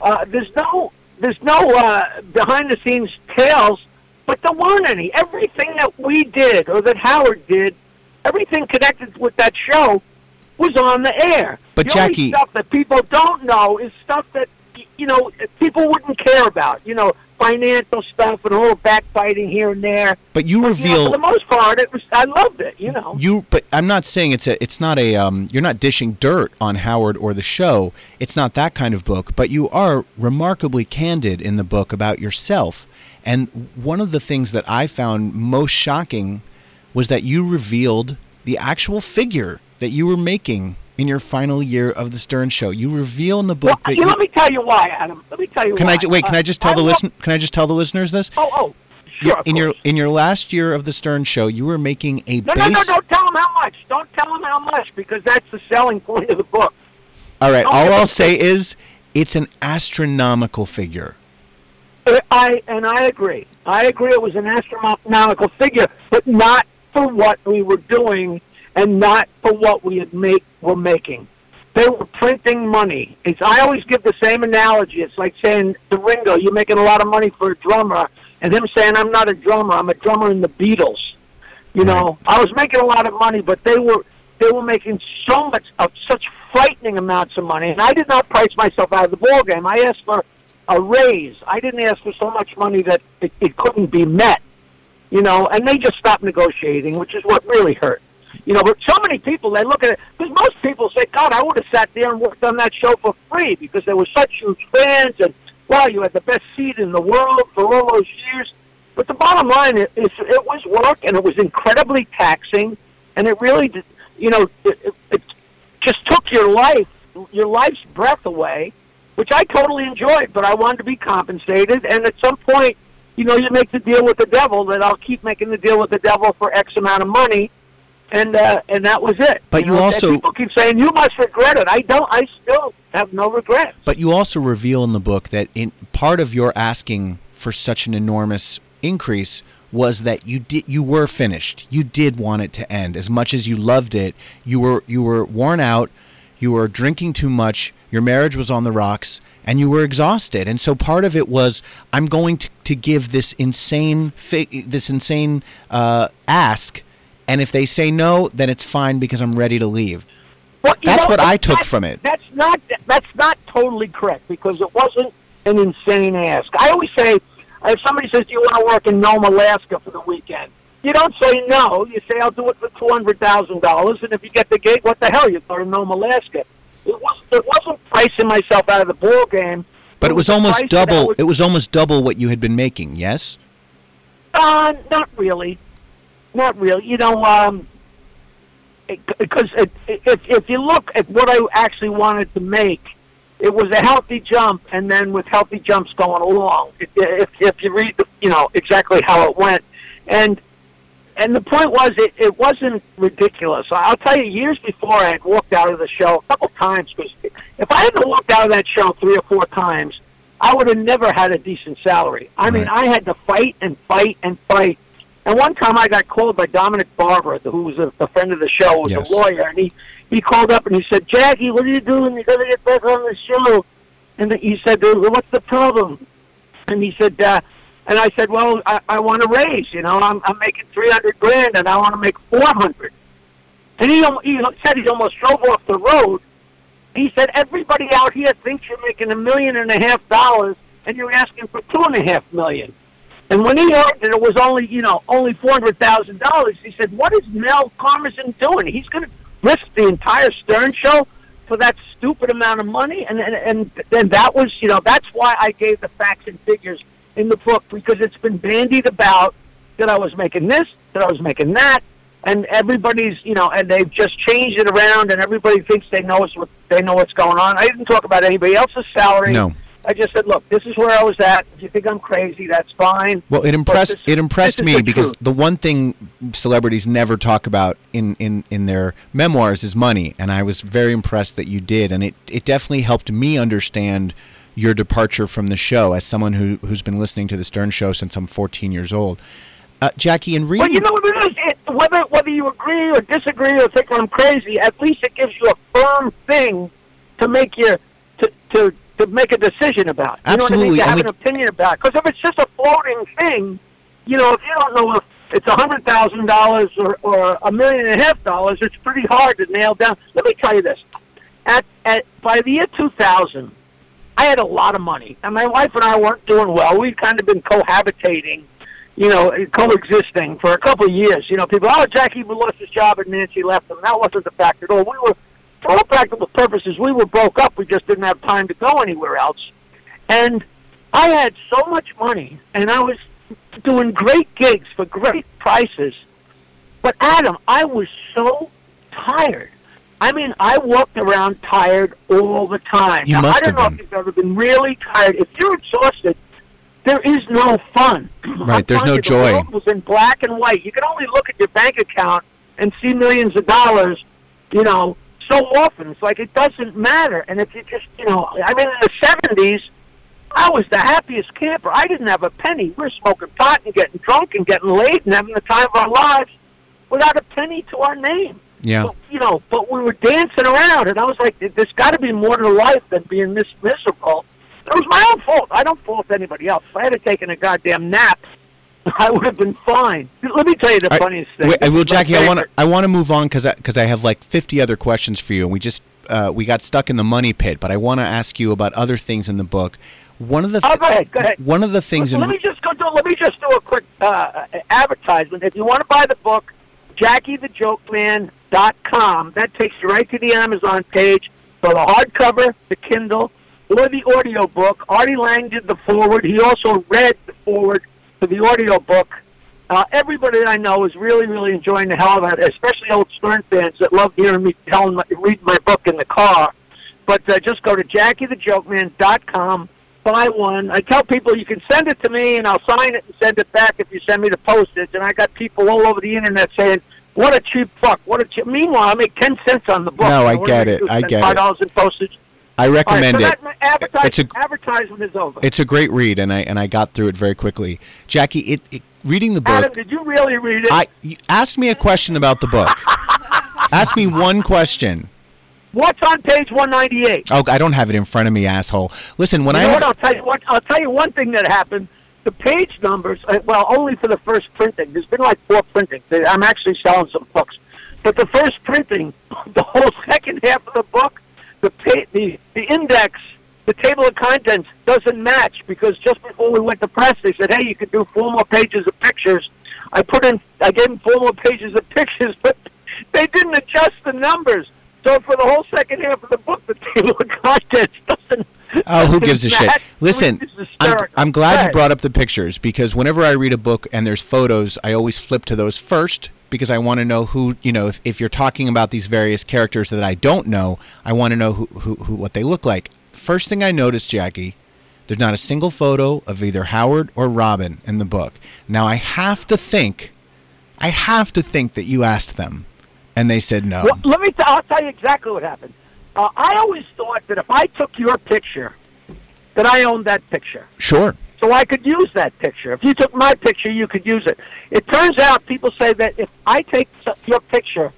Uh, there's no there's no uh, behind-the-scenes tales, but there weren't any. Everything that we did or that Howard did, everything connected with that show was on the air. But the Jackie- stuff that people don't know is stuff that you know people wouldn't care about. You know, financial stuff and a little backbiting here and there. But you You know, reveal for the most part, it was I loved it. You know. you but I'm not saying it's a it's not a um you're not dishing dirt on Howard or the show. It's not that kind of book, but you are remarkably candid in the book about yourself. And one of the things that I found most shocking was that you revealed the actual figure that you were making in your final year of the Stern show. You reveal in the book Well, that you, you, let me tell you why, Adam. Let me tell you Can why. I ju- wait, can Uh, I just tell the listen can I just tell the listeners this? Oh, oh, You- sure. of in your in your last year of the Stern show, you were making a no, base no, no, don't tell them how much. Don't tell them how much because that's the selling point of the book. All right, Don't all I'll say is it's an astronomical figure. Uh, I and I agree. I agree. It was an astronomical figure, but not for what we were doing, and not for what we had make were making. They were printing money. It's, I always give the same analogy. It's like saying to Ringo, "You're making a lot of money for a drummer," and him saying, "I'm not a drummer. I'm a drummer in the Beatles." You know, I was making a lot of money, but they were they were making so much of such frightening amounts of money, and I did not price myself out of the ball game. I asked for a raise. I didn't ask for so much money that it, it couldn't be met. You know, and they just stopped negotiating, which is what really hurt. You know, but so many people they look at it because most people say, "God, I would have sat there and worked on that show for free because there were such huge fans and wow, you had the best seat in the world for all those years." But the bottom line is, it was work and it was incredibly taxing, and it really, you know, it, it just took your life, your life's breath away, which I totally enjoyed. But I wanted to be compensated, and at some point, you know, you make the deal with the devil that I'll keep making the deal with the devil for X amount of money, and uh, and that was it. But you know, also- people keep saying you must regret it. I don't. I still have no regret. But you also reveal in the book that in part of your asking for such an enormous increase was that you did you were finished. You did want it to end. As much as you loved it, you were you were worn out, you were drinking too much, your marriage was on the rocks, and you were exhausted. And so part of it was I'm going to, to give this insane this insane uh, ask, and if they say no, then it's fine because I'm ready to leave. Well, That's know, what I took from it. That's not that's not totally correct because it wasn't an insane ask. I always say if somebody says, "Do you want to work in Nome, Alaska for the weekend?" You don't say no. You say, "I'll do it for two hundred thousand dollars," and if you get the gig, what the hell? You go to Nome, Alaska. It was it wasn't pricing myself out of the ball game. But it was a almost price that I double. was- It was almost double what you had been making. Yes. Uh, not really. Not really. You know, um, because it, if if you look at what I actually wanted to make, it was a healthy jump, and then with healthy jumps going along. If if, you read, the, you know exactly how it went, and and the point was, it, it wasn't ridiculous. I'll tell you, years before I had walked out of the show a couple times because if I hadn't walked out of that show three or four times, I would have never had a decent salary. I mean, I had to fight and fight and fight. And one time I got called by Dominic Barbara, who was a, a friend of the show, was Yes. a lawyer, and he he called up and he said, "Jackie, what are you doing? You got to get back on the show." And he said, "Uh, "What's the problem?" And he said, uh, and I said, "Well, I, I want to raise. You know, I'm I'm making three hundred grand, and I want to make four hundred. And he he said he almost drove off the road. He said, "Everybody out here thinks you're making a million and a half dollars, and you're asking for two and a half million. And when he heard that it was only, you know, only four hundred thousand dollars, he said, "What is Mel Karmazin doing? He's going to risk the entire Stern show for that stupid amount of money." And and and then that was, you know, that's why I gave the facts and figures in the book because it's been bandied about that I was making this, that I was making that, and everybody's, you know, and they've just changed it around, and everybody thinks they know what they know what's going on. I didn't talk about anybody else's salary. No. I just said, look, this is where I was at. If you think I'm crazy, that's fine. Well, it impressed this- it impressed me the because truth. the one thing celebrities never talk about in, in, in their memoirs is money, and I was very impressed that you did, and it, it definitely helped me understand your departure from the show as someone who who's been listening to the Stern Show since I'm 14 years old. Uh, Jackie, in reading, Well, you know what it is. It, whether whether you agree or disagree or think I'm crazy, at least it gives you a firm thing to make your to to to make a decision about. You Absolutely, know what I mean? To have we- an opinion about. Because if it's just a floating thing, you know, if you don't know if it's a hundred thousand dollars or or a million and a half dollars, it's pretty hard to nail down. Let me tell you this: at at by the year two thousand. I had a lot of money, and my wife and I weren't doing well. We'd kind of been cohabitating, you know, coexisting for a couple of years. You know, people, oh, Jackie lost his job and Nancy left him. That wasn't the fact at all. We were, for all practical purposes, we were broke up. We just didn't have time to go anywhere else. And I had so much money, and I was doing great gigs for great prices. But Adam, I was so tired. I mean, I walked around tired all the time. You now, must I don't know if you've ever been really tired. If you're exhausted, there is no fun. <clears throat> Right, there's no I'm telling you, joy. The world was in black and white. You can only look at your bank account and see millions of dollars, you know, so often. It's like it doesn't matter. And if you just, you know, I mean, in the 70s, I was the happiest camper. I didn't have a penny. We were smoking pot and getting drunk and getting laid and having the time of our lives without a penny to our name. yeah, But, you know, but we were dancing around, and I was like, "There's got to be more to life than being this miserable." It was my own fault. I don't fault anybody else. If I had taken a goddamn nap, <laughs> I would have been fine. Let me tell you the I- funniest thing. Wait, well, Jackie, I want to. I want to move on because because I, have like 50 other questions for you, and we just uh, we got stuck in the money pit. But I want to ask you about other things in the book. One of the Oh, go ahead. Go ahead. one of the things Let in me just go do. Let me just do a quick uh, advertisement. If you want to buy the book, JackieTheJokeman.com. That takes you right to the Amazon page for the hardcover, the Kindle, or the audio book. Artie Lange did the forward. He also read the forward to the audio book. Uh, everybody that I know is really, really enjoying the hell of it, especially old Stern fans that love hearing me tell my, read my book in the car. But uh, just go to JackieTheJokeman.com, buy one. I tell people you can send it to me, and I'll sign it and send it back if you send me the postage. And I got people all over the internet saying, "What a cheap fuck! What a cheap." Meanwhile, I make ten cents on the book. No, I get it. I get Five it. dollars in postage. I recommend right, it. so advertise, It's a- advertisement is over. It's a great read, and I and I got through it very quickly. Jackie, it, it reading the book. Adam, did you really read it? I asked me a question about the book. <laughs> Ask me one question. What's on page one ninety eight? Oh, I don't have it in front of me, asshole. Listen, when you I know what? I'll tell you what. I'll tell you one thing that happened. The page numbers, uh, well, only for the first printing. There's been like four printings. I'm actually selling some books, but the first printing, <laughs> the whole second half of the book, the the the index, the table of contents doesn't match because just before we went to press, they said, "Hey, you could do four more pages of pictures." I put in, I gave them four more pages of pictures, <laughs> but they didn't adjust the numbers. So for the whole second half of the book, the <laughs> table of contents doesn't. Oh, who gives a shit? Listen, I'm. I'm glad you brought up the pictures because whenever I read a book and there's photos, I always flip to those first because I want to know who, you know, if, if you're talking about these various characters that I don't know, I want to know who, who, who what they look like. First thing I noticed, Jackie, there's not a single photo of either Howard or Robin in the book. Now I have to think, I have to think that you asked them, and they said no. Well, let me. T- I'll tell you exactly what happened. Uh, I always thought that if I took your picture, that I owned that picture, Sure. So I could use that picture. If you took my picture, you could use it. It turns out people say that if I take your picture,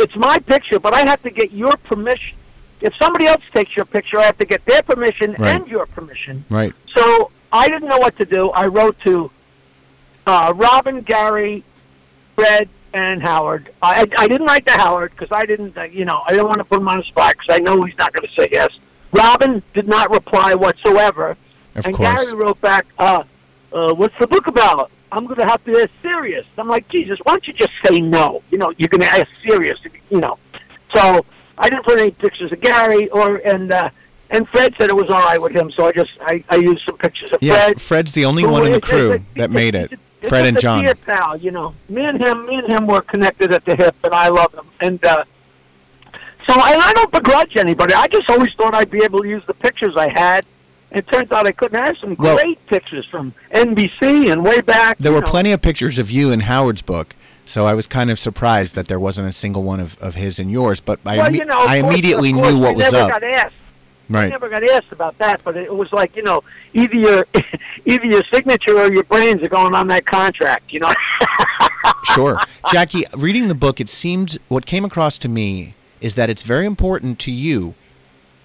it's my picture, but I have to get your permission. If somebody else takes your picture, I have to get their permission Right. and your permission. Right. So I didn't know what to do. I wrote to uh, Robin, Gary, Fred, and Howard. I, I didn't write to Howard because I didn't, uh, you know, I didn't want to put him on the spot because I know he's not going to say yes. Robin did not reply whatsoever. Of and course. Gary wrote back, uh, uh, what's the book about? I'm going to have to ask Sirius. I'm like, Jesus, why don't you just say no? You know, you're going to ask Sirius. You know, so I didn't put any pictures of Gary or and uh, and Fred said it was all right with him. So I just I, I used some pictures of Yeah, Fred. Fred's the only one in the is- is crew that made it. It's Fred and John. dear pal, you know. Me and him, me and him were connected at the hip, and I love him. And uh, so, and I don't begrudge anybody. I just always thought I'd be able to use the pictures I had. It turns out I couldn't. I have some Well- great pictures from NBC and way back. There were know. plenty of pictures of you in Howard's book, so I was kind of surprised that there wasn't a single one of, of his and yours. But I, well, imme- you know, I course- immediately knew what I was never up. Got asked. I Right. never got asked about that, but it was like you know, either your <laughs> either your signature or your brains are going on that contract. You know. <laughs> sure. Jackie, reading the book, it seemed what came across to me is that it's very important to you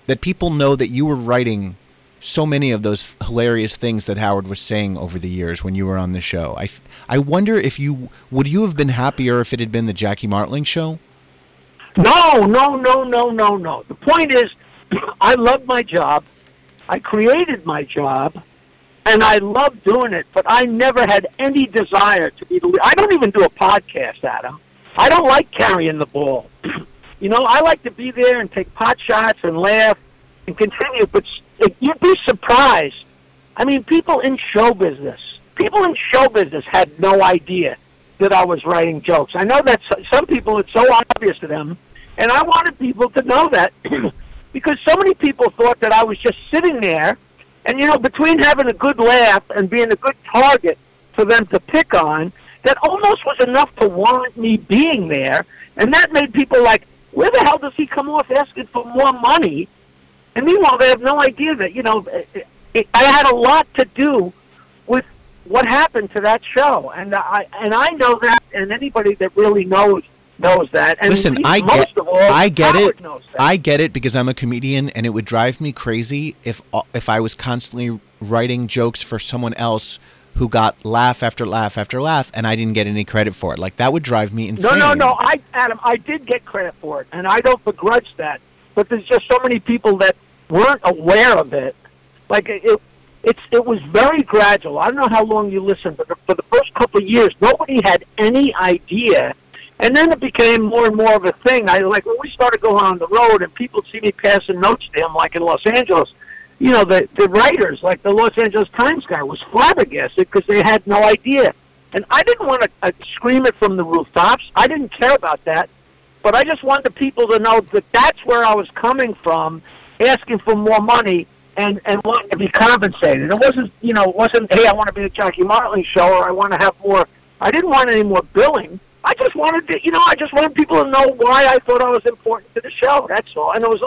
that people know that you were writing so many of those hilarious things that Howard was saying over the years when you were on the show. I, I wonder if you would you have been happier if it had been the Jackie Martling show? No, no, no, no, no, no. The point is, <clears throat> I love my job. I created my job, and I love doing it. But I never had any desire to be the. I don't even do a podcast, Adam. I don't like carrying the ball. <clears throat> you know, I like to be there and take pot shots and laugh and continue. But you'd be surprised. I mean, people in show business, people in show business had no idea that I was writing jokes. I know that some people it's so obvious to them, and I wanted people to know that <clears throat> because so many people thought that I was just sitting there, and you know, between having a good laugh and being a good target for them to pick on, that almost was enough to warrant me being there, and that made people like, where the hell does he come off asking for more money? And meanwhile, they have no idea that you know, it, it, I had a lot to do with what happened to that show, and I and I know that, and anybody that really knows knows that. And Listen, I most get, of all, I get Howard it. knows that. I get it because I'm a comedian, and it would drive me crazy if uh, if I was constantly writing jokes for someone else who got laugh after laugh after laugh, and I didn't get any credit for it. Like that would drive me insane. No, no, no. I, Adam, I did get credit for it, and I don't begrudge that. But there's just so many people that weren't aware of it. Like it, it it's it was very gradual. I don't know how long you listened, but for the first couple of years, nobody had any idea. And then it became more and more of a thing. I like when we started going on the road, and people see me passing notes to him, like in Los Angeles. You know, the the writers, like the Los Angeles Times guy, was flabbergasted because they had no idea. And I didn't want to uh, scream it from the rooftops. I didn't care about that. But I just wanted the people to know that that's where I was coming from, asking for more money and and wanting to be compensated. It wasn't, you know, it wasn't, hey, I want to be a Jackie Martling show or I want to have more. I didn't want any more billing. I just wanted to, you know, I just wanted people to know why I thought I was important to the show. That's all. And it was,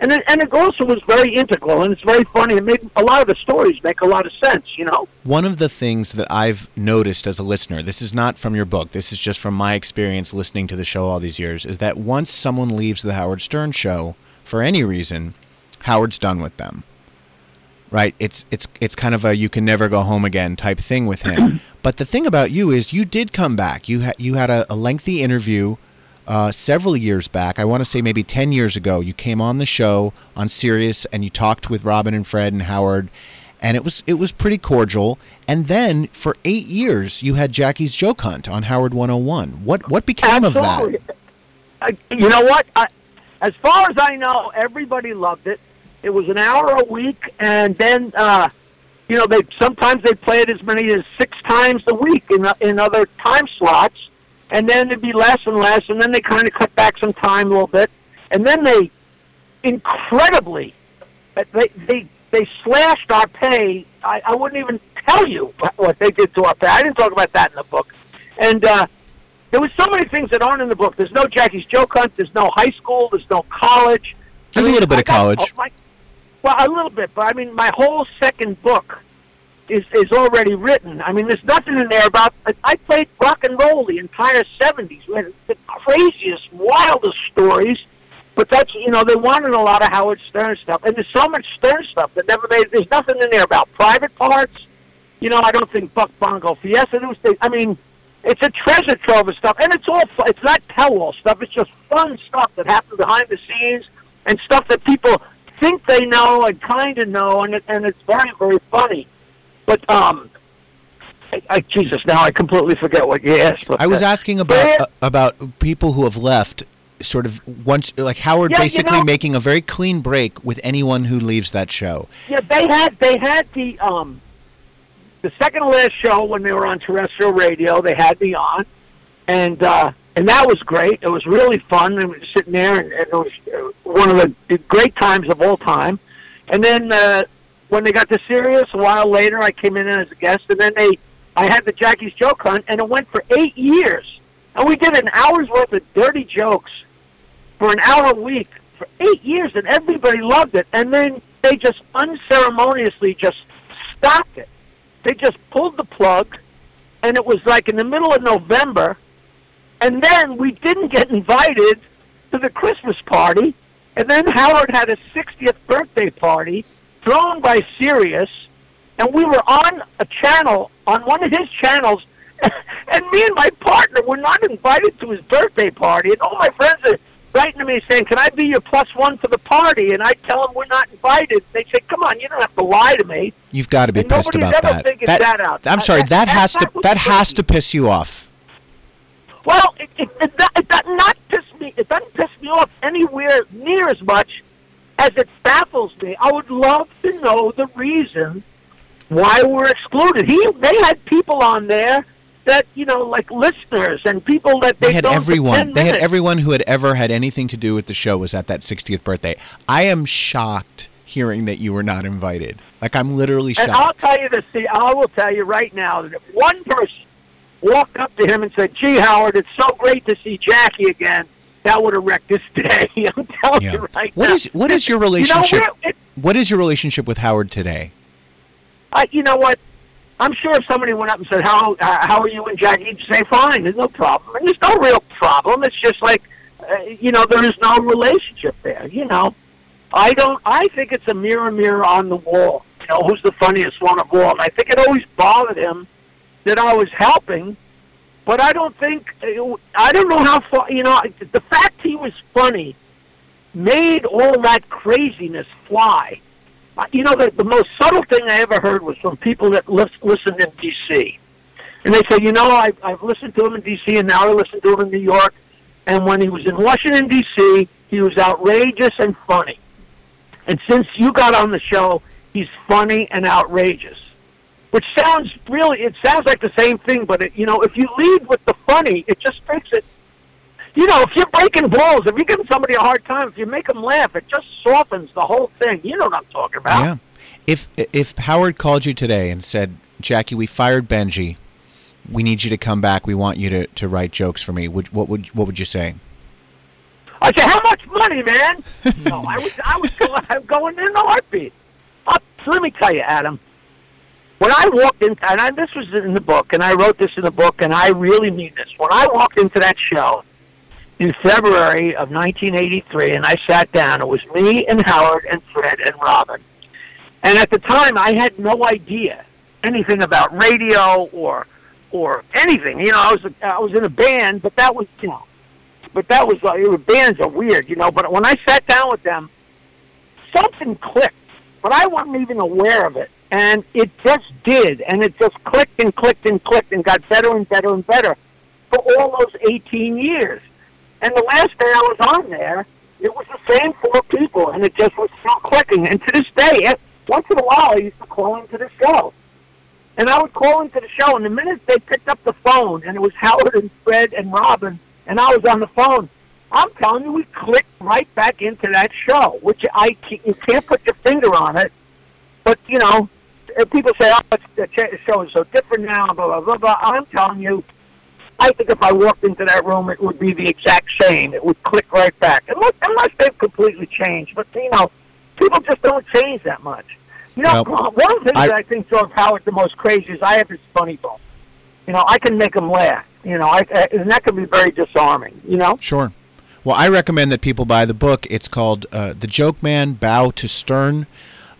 and it, and it also was very integral and it's very funny. It made a lot of the stories make a lot of sense, you know. One of the things that I've noticed as a listener, this is not from your book, this is just from my experience listening to the show all these years, is that once someone leaves the Howard Stern show for any reason, Howard's done with them. Right? It's it's it's kind of a you can never go home again type thing with him. <clears throat> but the thing about you is you did come back. You had you had a, a lengthy interview uh, several years back. I want to say maybe 10 years ago. You came on the show on Sirius and you talked with Robin and Fred and Howard and it was it was pretty cordial. And then for 8 years you had Jackie's Joke Hunt on Howard 101. What what became of that? Absolutely. I, you know what? I, as far as I know, everybody loved it. It was an hour a week, and then uh, you know they sometimes they play it as many as six times a week in in other time slots, and then it'd be less and less, and then they kind of cut back some time a little bit, and then they incredibly uh, they they they slashed our pay. I, I wouldn't even tell you what- they did to our pay. I didn't talk about that in the book, and. uh there was so many things that aren't in the book. There's no Jackie's Joke Hunt. There's no high school. There's no college. There's a little bit I of got- college. oh, my- well, a little bit, but I mean, my whole second book is is already written. I mean, there's nothing in there about. I, played rock and roll the entire '70s. We had the craziest, wildest stories. But that's you know they wanted a lot of Howard Stern stuff, and there's so much Stern stuff that never made. There's nothing in there about private parts. You know, I don't think Butt Bongo Fiesta. Things- I mean, it's a treasure trove of stuff, and it's all. It's not tell-all stuff. It's just fun stuff that happened behind the scenes and stuff that people think they know and kind of know, and it, and it's very very funny. But um, I, I, Jesus, now I completely forget what you asked. I was uh, asking about yeah. uh, about people who have left. Sort of once, like Howard, Yeah, you basically know- making a very clean break with anyone who leaves that show. Yeah, they had they had the um the second to last show when they were on terrestrial radio. They had me on, and uh, and that was great. It was really fun. We were sitting there, and, and it was uh, one of the, the great times of all time. And then uh, when they got to Sirius, a while later, I came in as a guest, and then they I had the Jackie's joke hunt, and it went for eight years, and we did an hour's worth of dirty jokes for an hour a week for eight years, and everybody loved it. And then they just unceremoniously just stopped it. They just pulled the plug, and it was like in the middle of November. And then we didn't get invited to the Christmas party. And then Howard had a 60th birthday party thrown by Sirius, and we were on a channel on one of his channels, <laughs> and me and my partner were not invited to his birthday party. And all my friends are writing to me saying, "Can I be your plus one for the party?" And I tell them we're not invited. They say, "Come on, you don't have to lie to me." You've got to be And pissed about that. figured that out. I'm sorry. that- That, that- has to that has to piss you off. Well, it, it, it, do- it not piss me. It doesn't piss me off anywhere near as much as it baffles me. I would love to know the reason why we're excluded. He, they had people on there that you know, like listeners and people that they, They had everyone. They had everyone who had ever had anything to do with the show was at that 60th birthday. I am shocked hearing that you were not invited. Like I'm literally shocked. And I'll tell you this. See, I will tell you right now that if one person walked up to him and said, "Gee, Howard, it's so great to see Jackie again," that would have wrecked this day. <laughs> I'm telling Yeah. you right What now. is what is your You know, relationship? it- what is your relationship with Howard today? I, you know what? I'm sure if somebody went up and said, "How uh, how are you and Jackie?" He'd say, "Fine. There's no problem." And there's no real problem. It's just like, uh, you know, there is no relationship there. You know, I don't. I think it's a mirror, mirror on the wall. You know, who's the funniest one of all? And I think it always bothered him that I was helping, but I don't think I don't know how far. You know, the fact he was funny made all that craziness fly. Uh, You know, the, the most subtle thing I ever heard was from people that lis- listened in D.C. And they say, you know, I, I've listened to him in D.C. and now I listen to him in New York. And when he was in Washington, D.C., he was outrageous and funny. And since you got on the show, he's funny and outrageous. Which sounds really, it sounds like the same thing, but it, you know, if you lead with the funny, it just makes it you know, if you're breaking balls, if you're giving somebody a hard time, if you make them laugh, it just softens the whole thing. You know what I'm talking about. Yeah. If if Howard called you today and said, "Jackie, we fired Benjy. We need you to come back. We want you to, to write jokes for me." Would what would what would you say? I said, "How much money, man?" <laughs> no, I was I was going, I'm going in a heartbeat. So let me tell you, Adam. When I walked in, and I, this was in the book, and I wrote this in the book, and I really mean this. When I walked into that show in February of 1983, and I sat down, it was me and Howard and Fred and Robin. And at the time, I had no idea anything about radio or or anything. You know, I was I was in a band, but that was you know, but that was uh, like bands are weird, you know. But when I sat down with them, something clicked, but I wasn't even aware of it, and it just did, and it just clicked and clicked and clicked and got better and better and better for all those 18 years. And the last day I was on there, it was the same four people, and it just was still clicking. And to this day, eh, once in a while, I used to call into the show. And I would call into the show, and the minute they picked up the phone, and it was Howard and Fred and Robin, and I was on the phone, I'm telling you, we clicked right back into that show, which I you can't put your finger on it. But you know, eh, people say, "Oh, it's, the show is so different now." Blah blah blah blah. I'm telling you, I think if I walked into that room, it would be the exact same. It would click right back, unless, unless they've completely changed. But you know, people just don't change that much. You know, Well, one of the things I- that I think drove Howard the most crazy is I have this funny bone. You know, I can make them laugh. You know, I, I, and that can be very disarming. You know. Sure. Well, I recommend that people buy the book. It's called uh, The Joke Man Bow to Stern,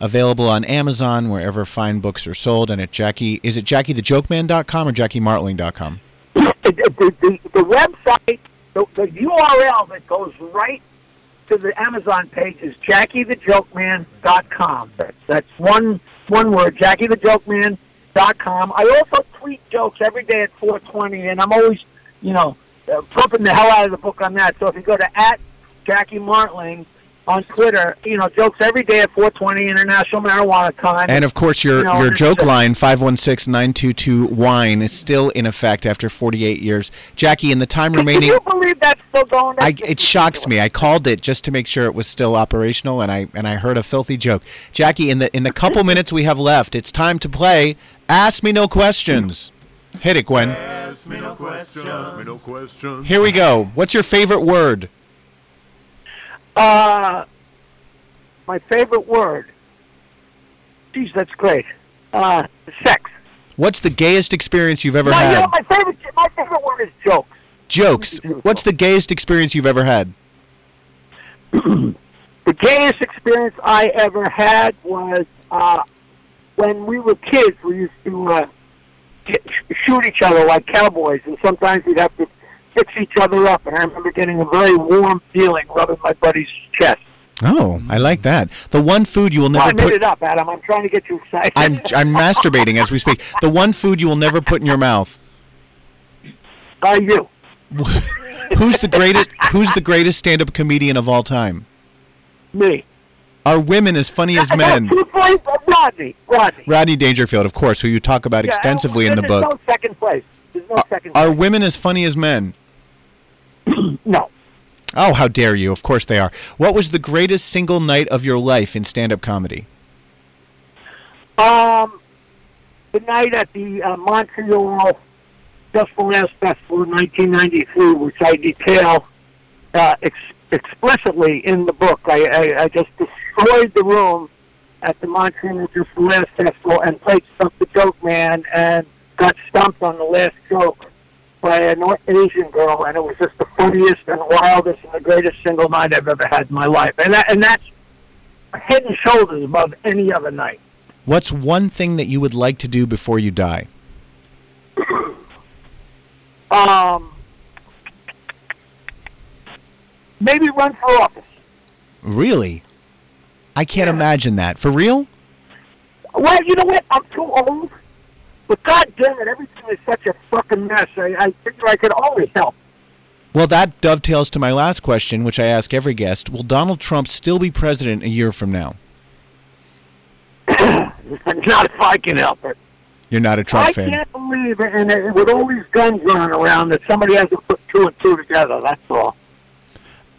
available on Amazon, wherever fine books are sold, and at Jackie. Is it JackieTheJokeman.com or JackieMartling.com? the, the, the, the website, the, the URL that goes right to the Amazon page is JackieTheJokeman.com. That's, that's one one word, JackieTheJokeman. dot com. I also tweet jokes every day at 420, and I'm always, you know, uh, pumping the hell out of the book on that. So if you go to at Jackie Martling on Twitter, you know, jokes every day at 420 International Marijuana Time. And of course, your You know, your joke it's, line five one six nine two two wine is still in effect after forty eight years. Jackie, in the time remaining, Can remaining, you believe that's still going? I, That's it shocks me. I called it just to make sure it was still operational, and I and I heard a filthy joke. Jackie, in the in the couple <laughs> minutes we have left, it's time to play. Ask me no questions. Hit it, Gwen. Ask me no questions. Ask me no questions. Here we go. What's your favorite word? Uh, my favorite word. Geez, that's great. Uh, sex. What's the gayest experience you've ever no, you had? know, my favorite, my favorite word is jokes. Jokes. What's the gayest experience you've ever had? <clears throat> The gayest experience I ever had was uh, when we were kids. We used to uh, shoot each other like cowboys, and sometimes we'd have to fix each other up. And I remember getting a very warm feeling rubbing my buddy's chest. Oh, I like that. The one food you will I never made put. it up, Adam. I'm trying to get you excited. I'm I'm masturbating as we speak. The one food you will never put in your mouth. Are you? <laughs> Who's the greatest? Who's the greatest stand-up comedian of all time? Me. Are women as funny as <laughs> men? Two uh, Rodney. Rodney. Rodney Dangerfield, of course, who you talk about Yeah, extensively in the book. no second place. There's no second Are women as funny as men? <clears throat> no. Oh, how dare you! Of course they are. What was the greatest single night of your life in stand-up comedy? Um, the night at the uh, Montreal Just for Laughs Festival in 1993, which I detail uh, ex- explicitly in the book. I, I, I just destroyed the room at the Montreal Just for Laughs Festival and played Stump the Joke Man and got stumped on the last joke by an Asian girl, and it was just the funniest and wildest and the greatest single night I've ever had in my life. And that, and that's head and shoulders above any other night. What's one thing that you would like to do before you die? <clears throat> Um, maybe run for office. Really? I can't imagine that. For real? Well, you know what? I'm too old. But God damn it, everything is such a fucking mess. I, I think I could always help. Well, that dovetails to my last question, which I ask every guest. Will Donald Trump still be president a year from now? <coughs> Not if I can help it. You're not a Trump I fan. can't believe it, and it, with all these guns running around, that somebody hasn't put two and two together. That's all.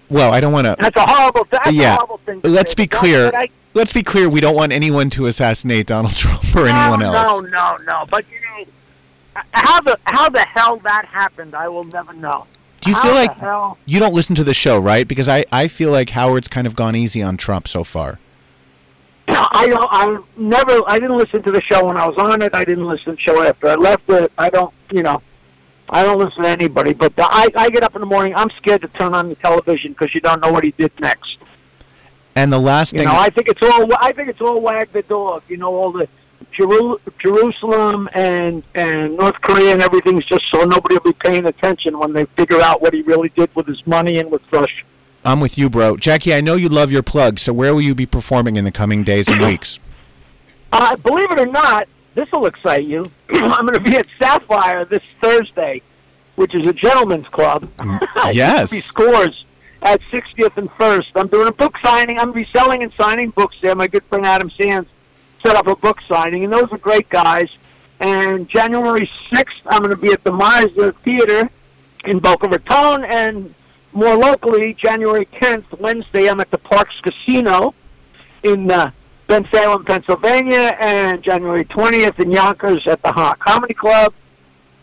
Well, I don't want to. That's a horrible. That's a yeah. horrible thing. Let's say, be clear. I, Let's be clear. We don't want anyone to assassinate Donald <laughs> Trump or anyone else. No, no, no. But you know, how the how the hell that happened, I will never know. Do you How feel like hell? you don't listen to the show, right? Because I, I feel like Howard's kind of gone easy on Trump so far. I don't. I never. I didn't listen to the show when I was on it. I didn't listen to the show after I left it. I don't. You know, I don't listen to anybody. But the, I, I get up in the morning. I'm scared to turn on the television because you don't know what he did next. And the last You thing, know, I think it's all. I think it's all wag the dog. You know, all the Jeru- Jerusalem and and North Korea and everything's just so nobody will be paying attention when they figure out what he really did with his money and with Russia. I'm with you, bro. Jackie, I know you love your plug, so where will you be performing in the coming days and weeks? Uh, believe it or not, this will excite you. <clears throat> I'm going to be at Sapphire this Thursday, which is a gentleman's club. <laughs> yes. Be scores at 60th and First. I'm doing a book signing. I'm going to be selling and signing books there. My good friend Adam Sands set up a book signing, and those are great guys. And January 6th, I'm going to be at the Mazda Theater in Boca Raton, and more locally, January 10th, Wednesday, I'm at the Parx Casino in uh, Bensalem, Pennsylvania, and January 20th in Yonkers at the Hot Comedy Club.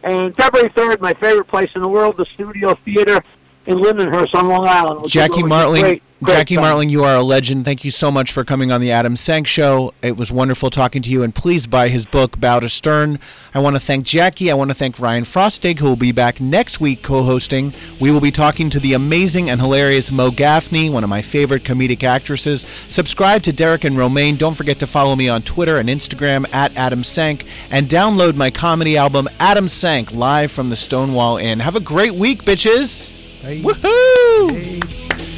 And February 3rd, my favorite place in the world, the Studio Theater in Lindenhurst on Long Island. Jackie Martling, great- Jackie time. Martling, you are a legend. Thank you so much for coming on the Adam Sank Show. It was wonderful talking to you, and please buy his book, Bow to Stern. I want to thank Jackie. I want to thank Ryan Frostig, who will be back next week co-hosting. We will be talking to the amazing and hilarious Mo Gaffney, one of my favorite comedic actresses. Subscribe to Derek and Romaine. Don't forget to follow me on Twitter and Instagram at Adam Sank, and download my comedy album, Adam Sank, live from the Stonewall Inn. Have a great week, bitches. Woohoo!